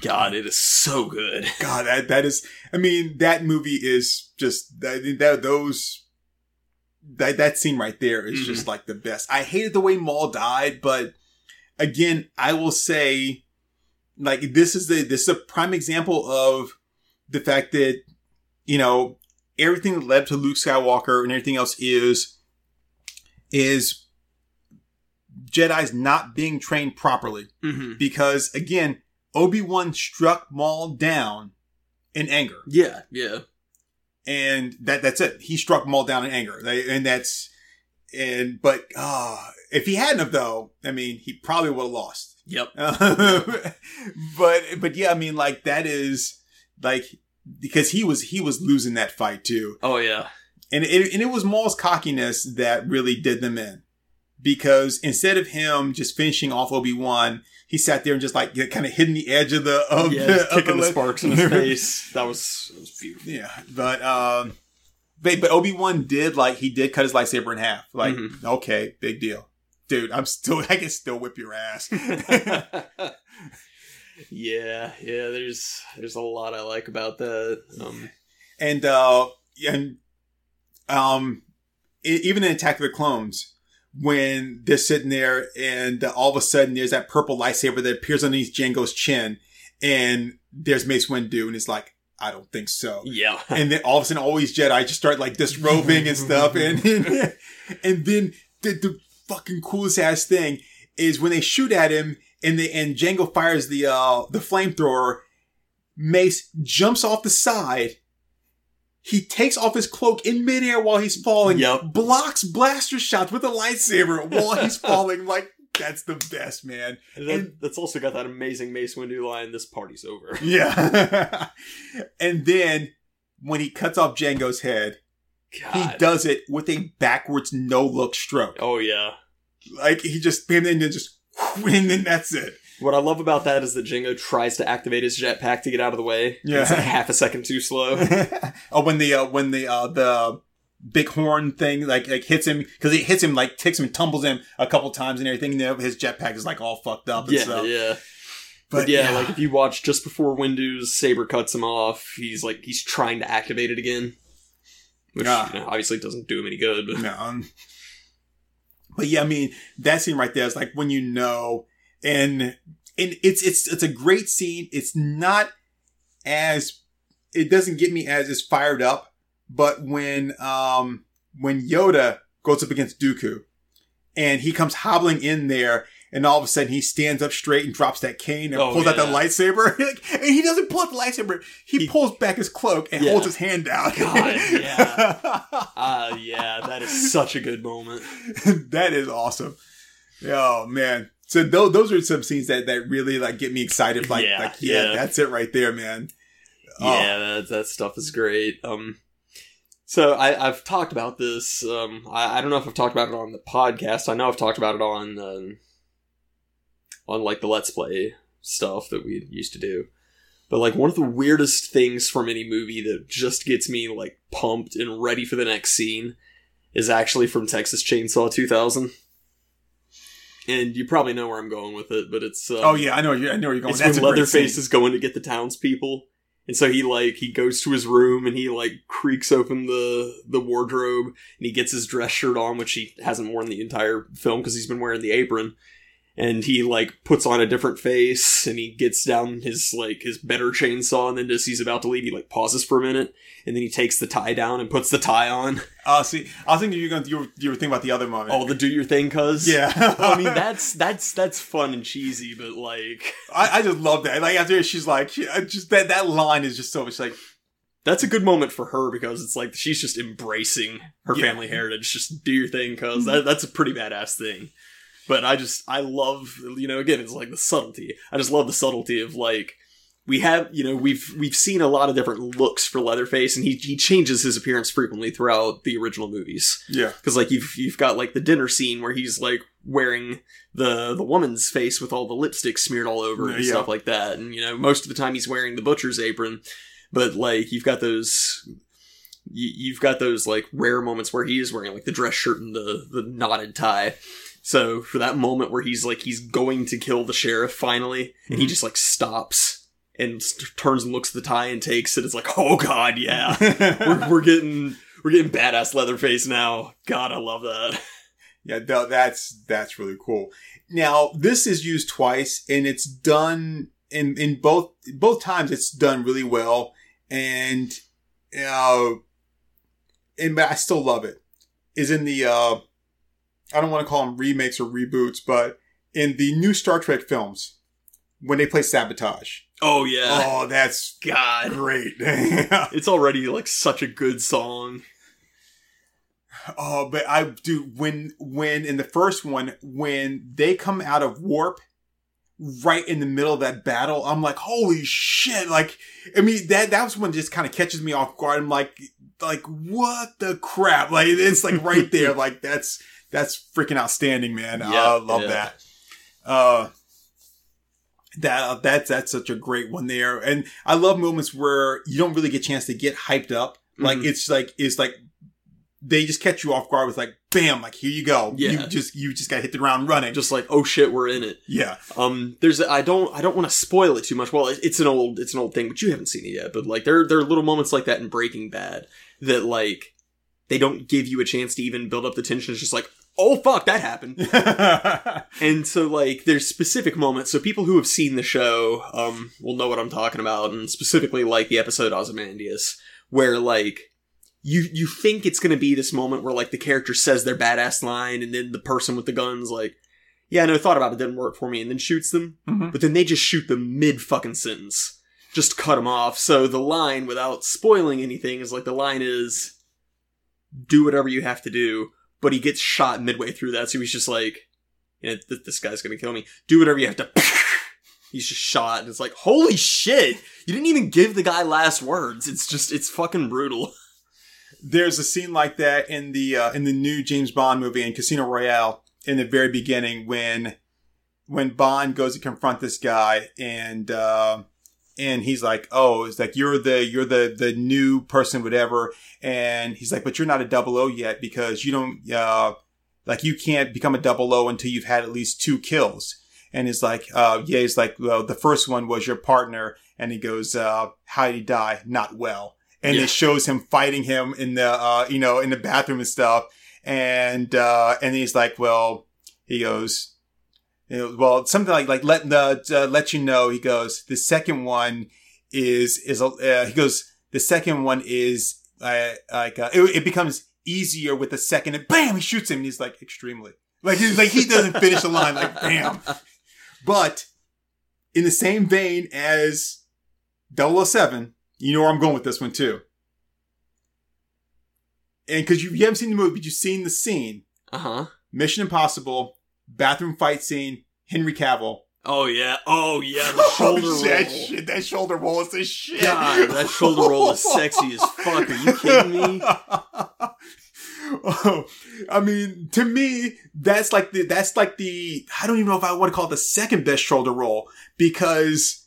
God, it is so good. [laughs] God, that that is. I mean, that movie is just that, that those that that scene right there is Mhm. just like the best. I hated the way Maul died, but again, I will say, like this is the this is a prime example of the fact that you know everything that led to Luke Skywalker and everything else is is Jedi's not being trained properly hmm because again, Obi Wan struck Maul down in anger, Yeah, yeah. and that that's it. He struck Maul down in anger, They- and that's and but uh if he hadn't have though, I mean, he probably would have lost. Yep. [laughs] but but yeah, I mean, like that is like because he was he was losing that fight too, Oh yeah. and it and it was Maul's cockiness that really did them in. Because instead of him just finishing off Obi Wan, he sat there and just like kind of hitting the edge of the of yeah, the, kicking the lip. sparks in his face. That was, that was beautiful. Yeah, but um, but, but Obi Wan did like he did cut his lightsaber in half. Like, Mhm. okay, big deal, dude. I'm still [laughs] I can still whip your ass. [laughs] [laughs] yeah, yeah. There's there's a lot I like about that. Um, and uh, and um, even in Attack of the Clones, when they're sitting there and uh, all of a sudden there's that purple lightsaber that appears underneath Jango's chin, and there's Mace Windu, and it's like, I don't think so. yeah. [laughs] and then all of a sudden all these Jedi just start like disrobing and stuff, and [laughs] and, and then the, the fucking coolest ass thing is when they shoot at him and the and Jango fires the uh the flamethrower, Mace jumps off the side. He takes off his cloak in midair while he's falling. Yep. Blocks blaster shots with a lightsaber while he's [laughs] falling. Like that's the best, man. And that- And- that's also got that amazing Mace Windu line. This party's over. [laughs] Yeah. and then when he cuts off Jango's head, God. he does it with a backwards no look stroke. Oh yeah. Like he just and then just [laughs] and then that's it. What I love about that is that Jango tries to activate his jetpack to get out of the way. Yeah. It's like half a second too slow. [laughs] oh, when the uh, when the uh, the big horn thing like like hits him because it hits him like ticks him, and tumbles him a couple times and everything. You know, his jetpack is like all fucked up and yeah, stuff. yeah. But, yeah, like if you watch just before Windu's saber cuts him off, he's like he's trying to activate it again, which Yeah. you know, obviously doesn't do him any good. But No. But yeah, I mean that scene right there is like when you know, and and it's it's it's a great scene. It's not as it doesn't get me as as fired up, but when um when Yoda goes up against Dooku, and he comes hobbling in there. And all of a sudden, he stands up straight and drops that cane and Oh, pulls out the yeah. lightsaber. [laughs] and he doesn't pull out the lightsaber; he, He- pulls back his cloak and Yeah. holds his hand out. [laughs] God, yeah. Ah, [laughs] yeah, that is such a good moment. that is awesome. Oh man. So those, those are some scenes that, that really like get me excited. Like, Yeah, like yeah, yeah. that's it right there, man. Oh. Yeah, that, that stuff is great. Um, so I, I've talked about this. Um, I, I don't know if I've talked about it on the podcast. I know I've talked about it on um, on like the Let's Play stuff that we used to do. But like one of the weirdest things from any movie that just gets me like pumped and ready for the next scene is actually from Texas Chainsaw 2000. And you probably know where I'm going with it, but it's um, Oh yeah, I know. you- I know where you're going. it's That's when Leatherface is going to get the townspeople, and so he like he goes to his room and he like creaks open the the wardrobe and he gets his dress shirt on, which he hasn't worn the entire film because he's been wearing the apron. And he like puts on a different face and he gets down his like his better chainsaw and then just he's about to leave, he like pauses for a minute and then he takes the tie down and puts the tie on. [laughs] Uh, see, I was thinking you're going. You were, you were thinking about the other moment. Oh, the do your thing, cuz yeah. I mean [laughs] that's that's that's fun and cheesy, but like [laughs] I, I just love that. Like after she's like, she, just that that line is just so much like. that's a good moment for her because it's like she's just embracing her Yeah. family heritage. Just do your thing, cause that, that's a pretty badass thing. But I just I love you know again it's like the subtlety. I just love the subtlety of like we have you know we've we've seen a lot of different looks for Leatherface and he he changes his appearance frequently throughout the original movies Yeah. because like you've you've got like the dinner scene where he's like wearing the the woman's face with all the lipstick smeared all over it and Yeah. stuff like that and you know most of the time he's wearing the butcher's apron but like you've got those you, you've got those like rare moments where he is wearing like the dress shirt and the the knotted tie so for that moment where he's like he's going to kill the sheriff finally and he Mhm. just like stops and st- turns and looks at the tie and takes it it's like oh god yeah [laughs] we're, we're getting we're getting badass Leatherface now. God, I love that. Yeah, tha- that's that's really cool. Now this is used twice, and it's done in in both both times. It's done really well, and uh, and but I still love it. Is in the uh, I don't want to call them remakes or reboots, but in the new Star Trek films when they play sabotage. Oh yeah, Oh, that's God, great. [laughs] it's already like such a good song. Oh, but I do when when in the first one when they come out of warp right in the middle of that battle, I'm like, holy shit! Like, I mean that that was when just kind of catches me off guard. I'm like, like what the crap? Like it's like right there. [laughs] Like that's that's freaking outstanding, man. Yeah, I love yeah. that. Uh, that that's that's such a great one there, and I love moments where you don't really get a chance to get hyped up. Like Mhm. it's like it's like they just catch you off guard with like bam, like here you go. Yeah. You just you just got hit the ground running. Just like oh shit, we're in it. yeah, Um, there's I don't I don't want to spoil it too much. Well, it- it's an old it's an old thing, but you haven't seen it yet. But like there there are little moments like that in Breaking Bad that like they don't give you a chance to even build up the tension. It's just like oh fuck that happened. [laughs] And so, like, there's specific moments. So, people who have seen the show um, will know what I'm talking about, and specifically, like the episode Ozymandias, where like you you think it's gonna be this moment where like the character says their badass line, and then the person with the guns like, yeah, no, thought about it, didn't work for me, and then shoots them. Mhm. But then they just shoot them mid fucking sentence, just cut them off. So the line, without spoiling anything, is like the line is, "Do whatever you have to do." But he gets shot midway through that, so he's just like, you know, th- this guy's gonna kill me. Do whatever you have to. [laughs] He's just shot, and it's like, holy shit! You didn't even give the guy last words. It's just, it's fucking brutal. [laughs] There's a scene like that in the uh, in the new James Bond movie in Casino Royale in the very beginning when when Bond goes to confront this guy and uh, and he's like, "Oh, it's like you're the you're the the new person, whatever." And he's like, "But you're not a double O yet because you don't uh, like you can't become a double O until you've had at least two kills." And he's like, uh, "Yeah." He's like, "Well, the first one was your partner," and he goes, uh, "How did he die? Not well." And Yeah. it shows him fighting him in the uh, you know in the bathroom and stuff. And uh, and he's like, "Well," he goes. Well, something like like let the uh, let you know. He goes. The second one is is a uh, he goes. The second one is uh, like uh, it, it becomes easier with the second, and bam, he shoots him, and he's like extremely like he's like he doesn't finish the line like bam. But in the same vein as 007, you know where I'm going with this one too. And because you, you haven't seen the movie, but you've seen the scene, Uh huh. Mission Impossible, bathroom fight scene, Henry Cavill. Oh yeah. Oh yeah. The [laughs] shoulder Oh, roll. That shit, that shoulder roll is the shit. God, that shoulder roll is sexy as fuck. Are you kidding me? oh, [laughs] I mean, to me, that's like the that's like the I don't even know if I want to call it the second best shoulder roll because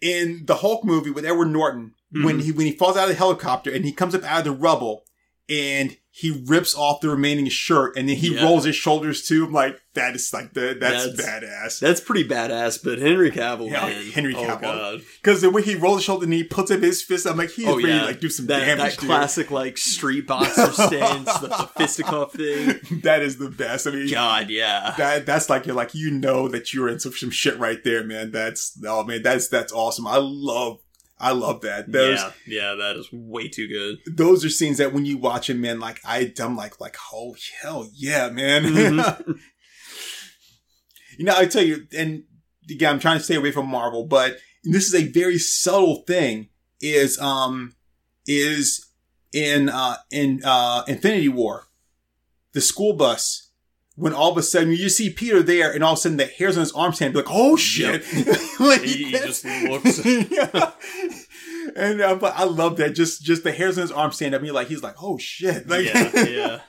in the Hulk movie with Edward Norton, when Mhm. he when he falls out of the helicopter and he comes up out of the rubble and he rips off the remaining shirt and then he Yeah. rolls his shoulders too. I'm like, that is like the that's, That's- badass. That's pretty badass. But Henry Cavill, Yeah, man. Henry Oh Cavill. Because the way he rolls his shoulder and he puts up his fist, I'm like, he is Oh ready yeah. to like do some that, damage. that dude. classic like street boxer [laughs] stance, the, the fisticuff thing. [laughs] that is the best. I mean, God, yeah. that that's like you're like you know that you're in some, some shit right there, man. That's oh man, that's that's awesome. I love I love that. Those yeah, yeah, that is way too good. those are scenes that when you watch it, man, like I I'm like like oh hell yeah, man. Mhm. [laughs] you know, I tell you, and again, I'm trying to stay away from Marvel, but this is a very subtle thing. Is um is in uh in uh Infinity War, the school bus. When all of a sudden you see Peter there, and all of a sudden the hairs on his arm stand, like, "Oh shit!" [laughs] like, He- he just looks- [laughs] Yeah. And uh, but I love that. Just just the hairs on his arm stand up. And you're like, he's like, "Oh shit!" [laughs] Like, yeah, yeah.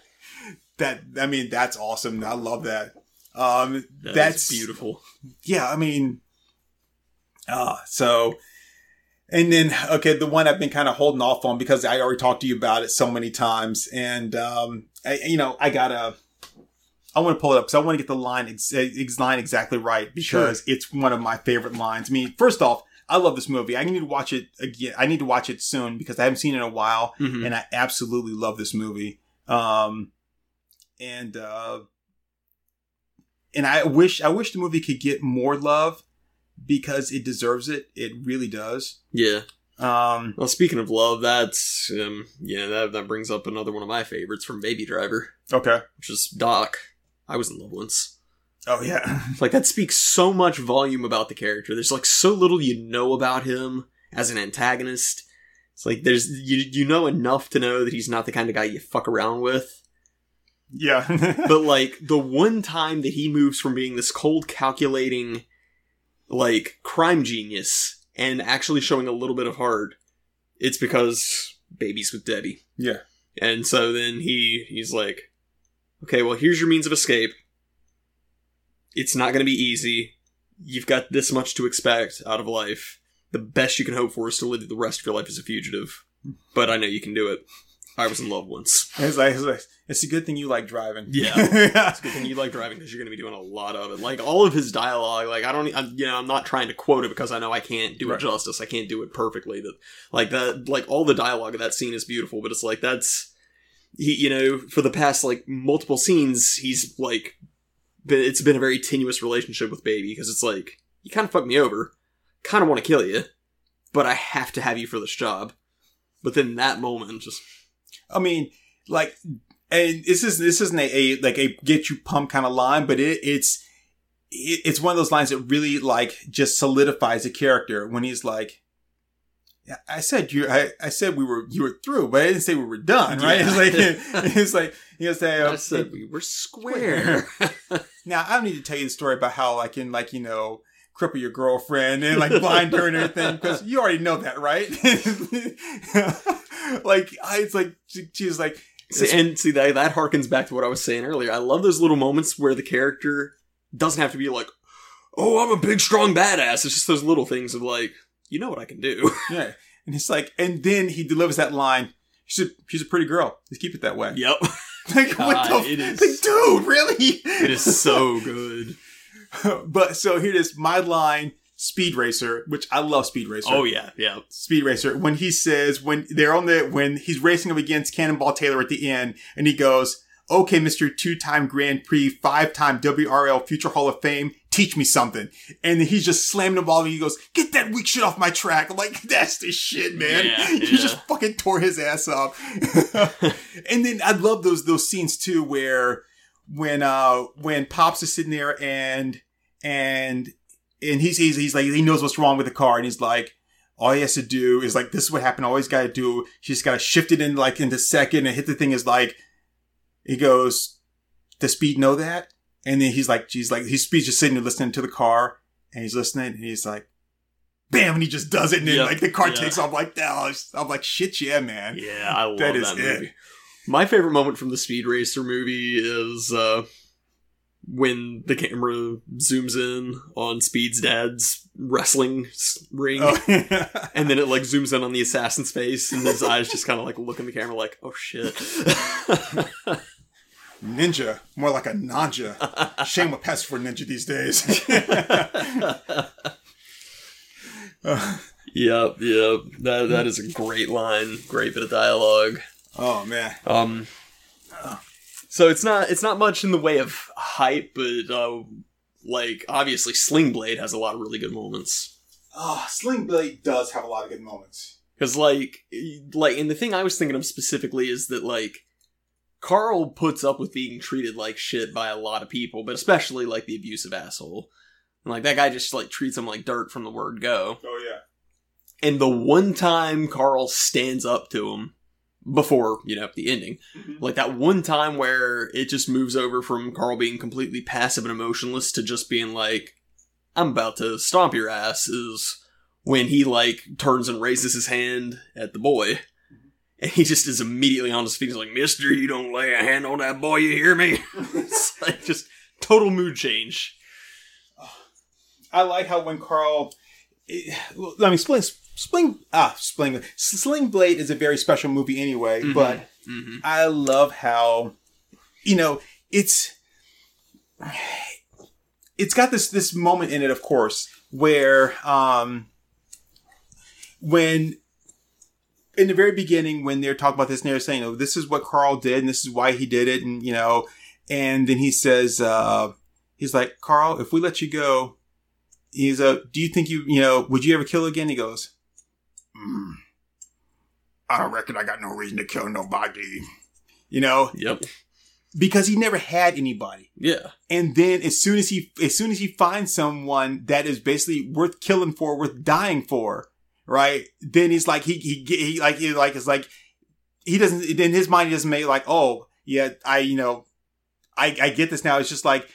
that. I mean, that's awesome. I love that. Um, That that's beautiful. yeah, I mean, uh, so, and then, okay, the one I've been kind of holding off on because I already talked to you about it so many times. And, um, I, you know, I gotta, I want to pull it up because I want to get the line, ex- ex- line exactly right because it's one of my favorite lines. I mean, first off, I love this movie. I need to watch it again. I need to watch it soon because I haven't seen it in a while Mhm. and I absolutely love this movie. Um, and uh, and I wish I wish the movie could get more love because it deserves it. It really does. Yeah. Um, Well, speaking of love, that's um, yeah, that that brings up another one of my favorites from Baby Driver, okay. which is Doc. I was in love once. Oh yeah. [laughs] Like that speaks so much volume about the character. There's like so little you know about him as an antagonist. It's like there's you you know enough to know that he's not the kind of guy you fuck around with. yeah. [laughs] But like the one time that he moves from being this cold calculating like crime genius and actually showing a little bit of heart, it's because babies with Debbie. yeah. And so then he he's like, okay, well here's your means of escape. It's not going to be easy. You've got this much to expect out of life. The best you can hope for is to live the rest of your life as a fugitive. But I know you can do it. I was in love once. It's like, it's like it's a good thing you like driving. Yeah. [laughs] It's a good thing you like driving because you're going to be doing a lot of it. Like all of his dialogue, like I don't, I'm, you know, I'm not trying to quote it because I know I can't do Right. it justice. I can't do it perfectly. That like that, like all the dialogue of that scene is beautiful, but it's like that's he, you know, for the past like multiple scenes, he's like, been, it's been a very tenuous relationship with Baby because it's like you kind of fucked me over, kind of want to kill you, but I have to have you for this job. But then that moment, just I mean, like, and this is this isn't a, a like a get you pumped kind of line, but it, it's it, it's one of those lines that really like just solidifies a character when he's like. "Yeah, I said you. I, I said we were you were through, but I didn't say we were done, right? Yeah. It's [laughs] like [laughs] it's like you know, say, I uh, said we were square. [laughs] Now I don't need to tell you the story about how like in like you know cripple your girlfriend and like blind her and everything because you already know that, right? like I, it's like she, she's like See, and see that that harkens back to what I was saying earlier. I love those little moments where the character doesn't have to be like, oh, I'm a big, strong badass. It's just those little things of like, you know what I can do. [laughs] Yeah. And it's like, and then he delivers that line. She's a, she's a pretty girl. Let's keep it that way. yep. [laughs] Like, what the it f- is- like, dude, really? It is so [laughs] good. but so here it is, my line, Speed Racer, which I love Speed Racer. Oh yeah, yeah. Speed Racer, when he says, when they're on the, when he's racing up against Cannonball Taylor at the end, and he goes, okay, Mr. two-time Grand Prix, five-time WRL Future Hall of Fame, teach me something. And he's just slamming the ball and he goes, get that weak shit off my track. I'm [laughs] like, that's the shit, man. Yeah, [laughs] he yeah. just fucking tore his ass up. [laughs] and then I love those, those scenes too, where, when, uh, when Pops is sitting there and, and, and he's, he's, he's like, he knows what's wrong with the car and he's like, all he has to do is like, this is what happened. All he's got to do, he's got to shift it in like into second and hit the thing is like, he goes, does Speed know that? And then he's like, he's like, he's just sitting there listening to the car and he's listening and he's like, bam, and he just does it. And then Yep, like the car yeah. takes off like that. I'm like, shit, yeah, man. Yeah, I love That that, is it. movie. My favorite moment from the Speed Racer movie is uh, when the camera zooms in on Speed's dad's wrestling ring. Oh, [laughs] And then it like zooms in on the assassin's face, and his eyes just kind of like look in the camera, like, "Oh shit." [laughs] ninja, more like a ninja. [laughs] Shame what passes for ninja these days. [laughs] yep, yep. That that is a great line, great bit of dialogue. oh man. Um, so it's not it's not much in the way of hype, but uh, like obviously Sling Blade has a lot of really good moments. Oh, Sling Blade does have a lot of good moments. Because like like and the thing I was thinking of specifically is that like Carl puts up with being treated like shit by a lot of people, but especially like the abusive asshole. And like that guy just like treats him like dirt from the word go. Oh yeah. And the one time Carl stands up to him before, you know, the ending, mm-hmm. like that one time where it just moves over from Carl being completely passive and emotionless to just being like, I'm about to stomp your ass is when he like turns and raises his hand at the boy. And he just is immediately on his feet. He's like, Mister, you don't lay a hand on that boy, you hear me? [laughs] it's like just total mood change. I like how when Carl, it, well, I mean, Sling, Sling, ah, Sling, Sling Blade is a very special movie anyway, Mhm. but Mm-hmm. I love how, you know, it's, it's got this, this moment in it, of course, where, um, when, in the very beginning, when they're talking about this and they're saying, oh, this is what Carl did and this is why he did it. And, you know, and then he says, uh, he's like, Carl, if we let you go, he's a, do you think you, you know, would you ever kill again? He goes, mm, I don't reckon I got no reason to kill nobody. You know, Yep. because he never had anybody. Yeah. And then as soon as he, as soon as he finds someone that is basically worth killing for, worth dying for, right? Then he's like, he, he, he like, he like, it's like, he doesn't, in his mind, he doesn't make like, oh, yeah, I, you know, I, I get this now. It's just like,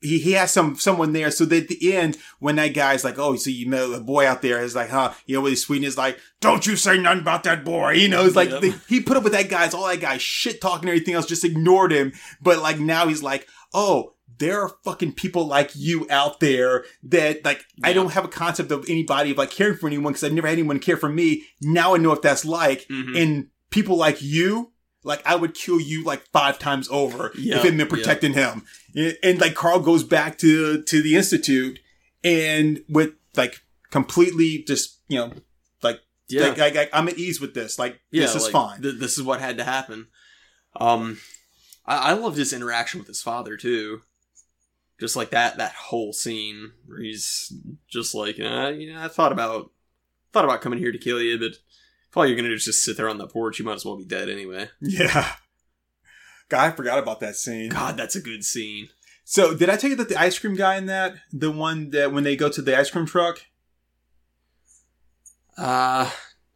he, he has some, someone there. So that at the end, when that guy's like, oh, so you know, the boy out there is like, huh, you know, he's sweet is like, don't you say nothing about that boy. You know, it's like, Yep. the, he put up with that guy's, all that guy shit talking and everything else, just ignored him. But like now he's like, oh, there are fucking people like you out there that like I don't have a concept of anybody of like caring for anyone because I've never had anyone care for me. Now I know what that's like. Mhm. And people like you, like I would kill you like five times over Yeah, if it meant yeah. protecting him. And, and like Carl goes back to to the institute and with like completely just you know like Yeah. like, like, like, I'm at ease with this. Like this is like, fine. th- this is what had to happen. Um, I-, I loved his interaction with his father too. Just like that, that whole scene where he's just like, uh, you know, I thought about, thought about coming here to kill you, but if all you're gonna do is just sit there on the porch, you might as well be dead anyway. yeah. God, I forgot about that scene. God, that's a good scene. So did I tell you that the ice cream guy in that, the one that when they go to the ice cream truck? Uh,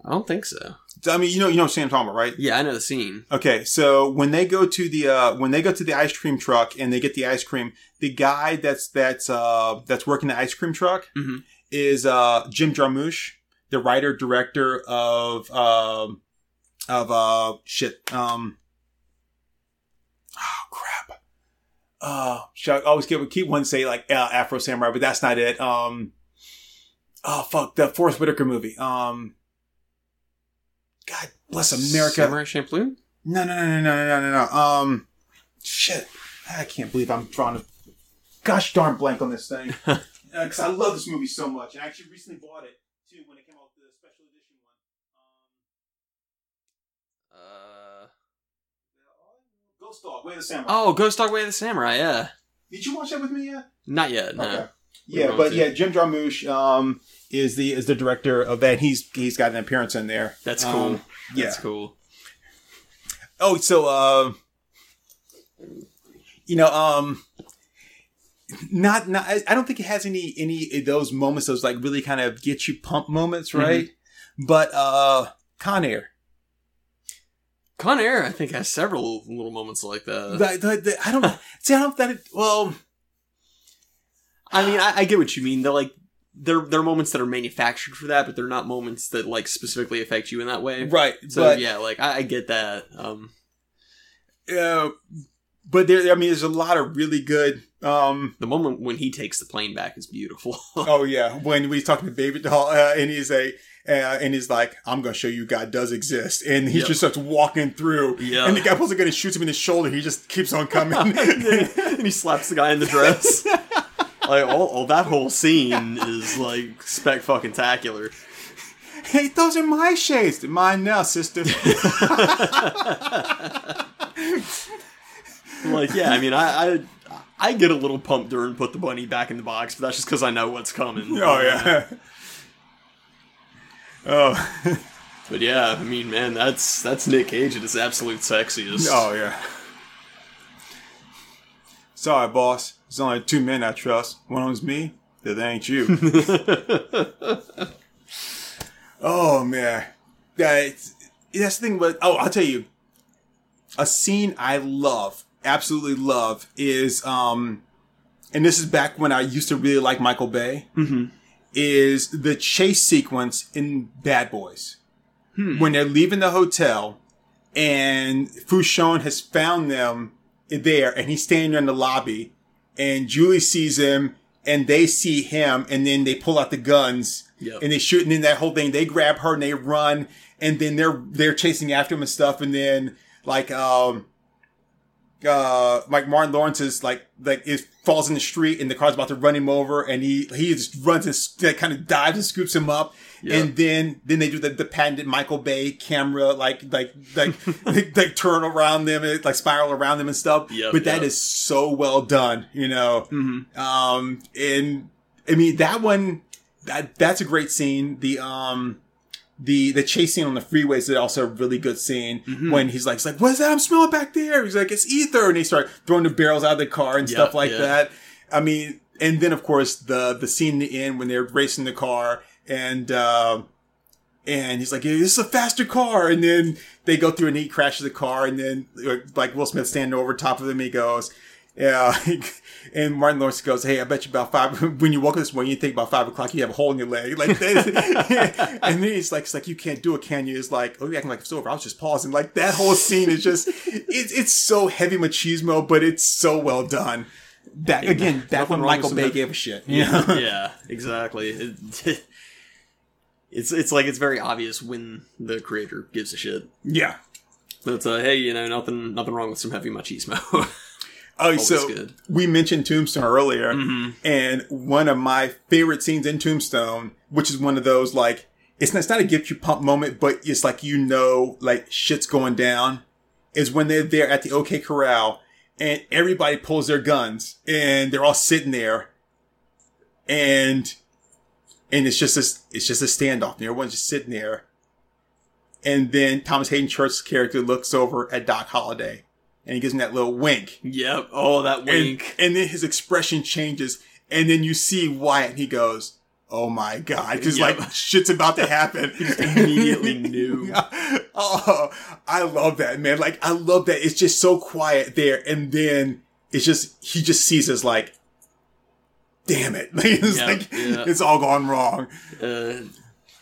I don't think so. I mean, you know, you know talking about, right? Yeah, I know the scene. Okay, so when they go to the uh when they go to the ice cream truck and they get the ice cream, the guy that's that's uh that's working the ice cream truck Mhm. is uh Jim Jarmusch, the writer director of um of uh shit um oh crap uh, should I always keep keep one say like uh, Afro Samurai, but that's not it. Um, oh fuck, the Forest Whitaker movie. Um, God bless America. Samurai Champloo. No, no, no, no, no, no, no, no. Um, shit, I can't believe I'm drawing a gosh darn blank on this thing [laughs] because I love this movie so much, and I actually recently bought it too when it came out the special edition one. Uh, Um, Ghost Dog, Way of the Samurai. oh, Ghost Dog Way of the Samurai. Yeah, Did you watch that with me yet? not yet. No. Okay. Yeah, but to. yeah, Jim Jarmusch um, is the is the director of that. He's he's got an appearance in there. That's cool. Um, yeah. That's cool. Oh, so uh, you know, um, not not. I don't think it has any any of those moments. Those like really kind of get you pumped moments, right? But uh, Con Air. Con Air, I think, has several little moments like that. The, the, the, I don't [laughs] see. I don't that. It, well, I mean, I, I get what you mean. They're like they're they're moments that are manufactured for that, but they're not moments that like specifically affect you in that way. right. So but yeah, like I, I get that. Um, uh, but there. I mean, there's a lot of really good. Um, the moment when he takes the plane back is beautiful. [laughs] Oh yeah, when he's talking to Baby Doll, uh, and he's a, uh, and he's like, "I'm gonna show you God does exist," and he Yep. just starts walking through, Yeah. and the guy pulls a gun and shoots him in the shoulder. He just keeps on coming. [laughs] and he slaps the guy in the dress. [laughs] like, all, oh, that whole scene is like spec fucking tacular. hey, those are my shades. They're mine now, sister. [laughs] Like, yeah, I mean, I, I I get a little pumped during put the bunny back in the box, but that's just because I know what's coming. oh yeah. Oh, But yeah, I mean, man, that's that's Nick Cage at his absolute sexiest. oh yeah. Sorry, boss. There's only two men I trust. One of them's me. The other ain't you. [laughs] Oh man, that's that's the thing. But oh, I'll tell you, a scene I love, absolutely love, is um, and this is back when I used to really like Michael Bay. Mhm. Is the chase sequence in Bad Boys when they're leaving the hotel and Fouchet has found them there and he's standing in the lobby and Julie sees him and they see him and then they pull out the guns Yep. and they shoot and then that whole thing they grab her and they run and then they're they're chasing after him and stuff and then like um uh like Martin Lawrence is like like it falls in the street and the car's about to run him over and he he just runs and kind of dives and scoops him up Yeah. and then then they do the, the patented Michael Bay camera like like like [laughs] like, like turn around them and like spiral around them and stuff Yep, but that is yep. so well done you know Mhm. um and I mean that one that that's a great scene the um the the chase scene on the freeway is also a really good scene Mm-hmm. when he's like, he's like, "What's that? I'm smelling back there." He's like, "It's ether," and they start throwing the barrels out of the car and Yeah, stuff like yeah. that. I mean, and then of course the the scene in the end when they're racing the car and uh, and he's like, yeah, "This is a faster car," and then they go through and he crashes the car, and then like Will Smith standing over top of him, he goes. Yeah, [laughs] and Martin Lawrence goes, "Hey, I bet you about five. [laughs] When you woke up this morning, you think about five o'clock, you have a hole in your leg, like that." [laughs] and then he's like, "It's like you can't do it, can you?" It's like, "Oh, you acting like it's over." I was just pausing. Like that whole scene is just, it's it's so heavy machismo, but it's so well done. That again, that when Michael Bay gave a shit. Yeah, [laughs] yeah, exactly. It- it's it's like it's very obvious when the creator gives a shit. yeah. But uh, hey, you know, nothing nothing wrong with some heavy machismo. Oh, Always so good. we mentioned Tombstone earlier, Mhm. and one of my favorite scenes in Tombstone, which is one of those like it's not, it's not a get you pump moment, but it's like you know, like shit's going down, is when they're there at the OK Corral, and everybody pulls their guns, and they're all sitting there, and and it's just this, it's just a standoff, and everyone's just sitting there, and then Thomas Haden Church's character looks over at Doc Holliday, and he gives him that little wink. yep. Oh, that wink. and then his expression changes, and then you see Wyatt, and he goes, "Oh my god!" Because Yep. like shit's about to happen. [laughs] immediately [laughs] knew. [laughs] oh, I love that man. Like I love that. It's just so quiet there, and then it's just he just sees us like, damn it! Like, it's Yep, like yeah. it's all gone wrong. Uh,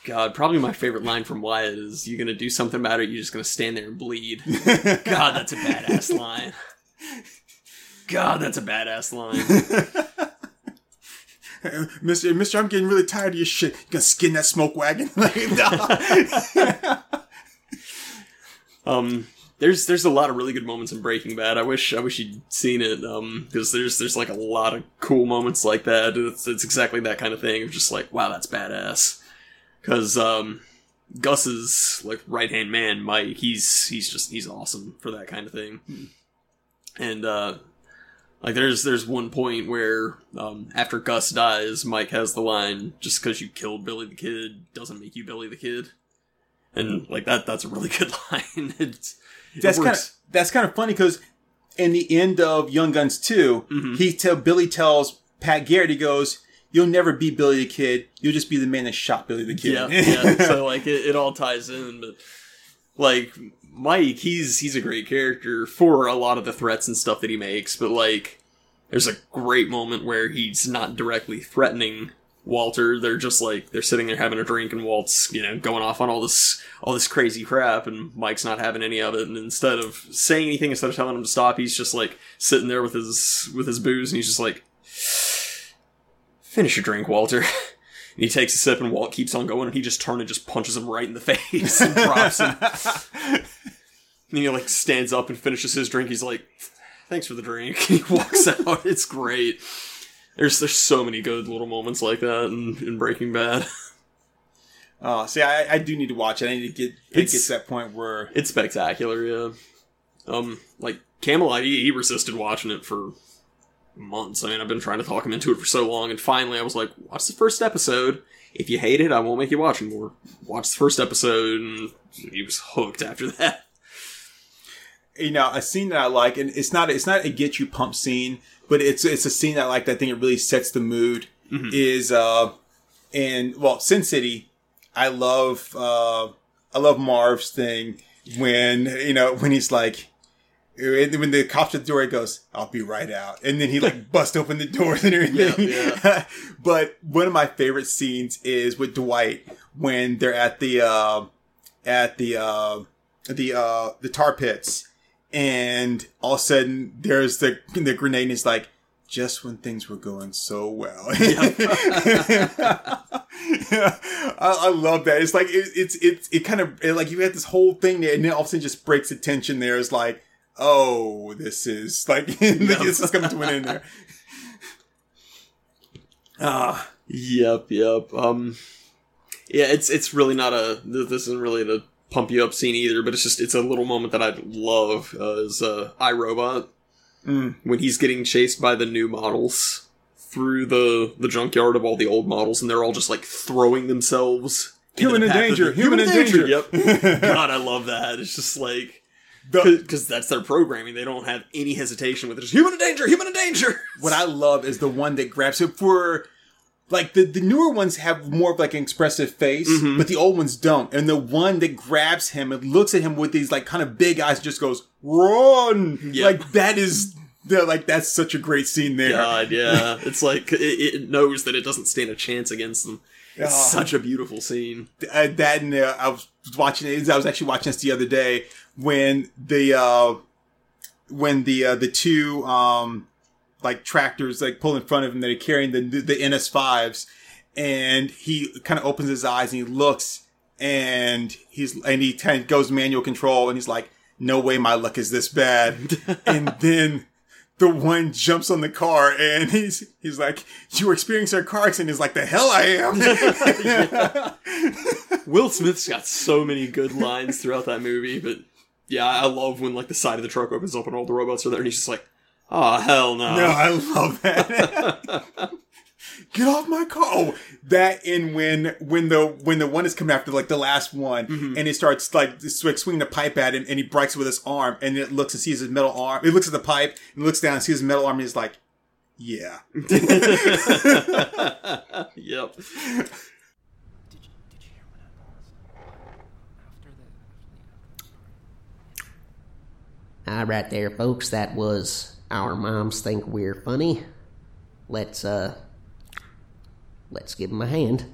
God, probably my favorite line from Wyatt is, "You're gonna do something about it? You're just gonna stand there and bleed." [laughs] God, that's a badass line. God, that's a badass line. [laughs] Mister, Mister, I'm getting really tired of your shit. You gonna skin that smoke wagon? [laughs] like. Um, there's there's a lot of really good moments in Breaking Bad. I wish I wish you'd seen it. Um, because there's there's like a lot of cool moments like that. It's it's exactly that kind of thing of just like wow, that's badass. Because um, Gus's like right hand man, Mike, he's he's just he's awesome for that kind of thing. And uh, like there's there's one point where um, after Gus dies, Mike has the line, "Just because you killed Billy the Kid doesn't make you Billy the Kid." And like that that's a really [laughs] good line. it's that's kind of that's kind of funny because in the end of Young Guns 2 Mm-hmm. he tell Billy tells Pat Garrett, he goes, "You'll never be Billy the Kid. You'll just be the man that shot Billy the Kid." yeah, [laughs] yeah. So like it, it all ties in, but like Mike, he's he's a great character for a lot of the threats and stuff that he makes, but like there's a great moment where he's not directly threatening Walter. They're just like they're sitting there having a drink and Walt's, you know, going off on all this all this crazy crap and Mike's not having any of it and instead of saying anything instead of telling him to stop, he's just like sitting there with his with his booze and he's just like Finish your drink, Walter. And [laughs] he takes a sip and Walt keeps on going and he just turns and just punches him right in the face and drops him. [laughs] and he like stands up and finishes his drink. He's like, Thanks for the drink. And [laughs] he walks out. It's great. There's there's so many good little moments like that in, in Breaking Bad. Oh, see, I, I do need to watch it. I need to get it gets to that point where It's spectacular, yeah. Um, like Camelot, he, he resisted watching it for months. I mean, I've been trying to talk him into it for so long, and finally, I was like, "Watch the first episode. If you hate it, I won't make you watch anymore. Watch the first episode." And he was hooked after that. you know a scene that I like, and it's not it's not a get you pumped scene, but it's it's a scene that I like. That I think it really sets the mood. Is uh, and well, Sin City. I love uh, I love Marv's thing when you know when he's like. When the cops at the door, he goes, "I'll be right out," and then he like [laughs] busts open the doors and everything. Yeah, [laughs] but one of my favorite scenes is with Dwight when they're at the uh, at the uh, the uh, the tar pits, and all of a sudden there's the the grenade. And he's like, just when things were going so well. [laughs] I, I love that. It's like it, it's it's it kind of like you had this whole thing there, and then all of a sudden just breaks the tension. There is like, oh, this is like [laughs] this is coming to an end there. [laughs] Ah, Yep, yep. Um, yeah, it's it's really not a. This isn't really the pump you up scene either, but it's just it's a little moment that I love. Uh, is uh, I, Robot Mm. when he's getting chased by the new models through the the junkyard of all the old models, and they're all just like throwing themselves. Human in danger, human in danger. Yep. [laughs] God, I love that. It's just like because that's their programming. They don't have any hesitation with it. Just human in danger, human in danger. [laughs] what I love is the one that grabs it for like the, the newer ones have more of like an expressive face, Mm-hmm. but the old ones don't. And the one that grabs him and looks at him with these like kind of big eyes and just goes, run! Yep. Like that is the, like that's such a great scene there. God, yeah. It's like it, it knows that it doesn't stand a chance against them. It's Oh. such a beautiful scene. uh, that and uh, I was watching it. I was actually watching this the other day when the uh, when the uh, the two um, like tractors like pull in front of him. They're carrying the the NS fives, and he kind of opens his eyes and he looks and he's and he kind of goes manual control and he's like, "No way, my luck is this bad." [laughs] and then. The one jumps on the car and he's he's like, "You were experiencing a car accident." He's like, "The hell I am." [laughs] Will Smith's got so many good lines throughout that movie, but yeah, I love when like the side of the truck opens up and all the robots are there, and he's just like, "Oh hell no!" No, I love that. [laughs] Get off my car! Oh, that and when when the when the one is coming after like the last one, Mm-hmm. and he starts like sw- swinging the pipe at him, and he breaks it with his arm, and it looks and sees his metal arm. It looks at the pipe and looks down and sees his metal arm, and he's like, "Yeah." [laughs] yep. [laughs] All right, there, folks. That was our moms think we're funny. Let's uh, let's give him a hand.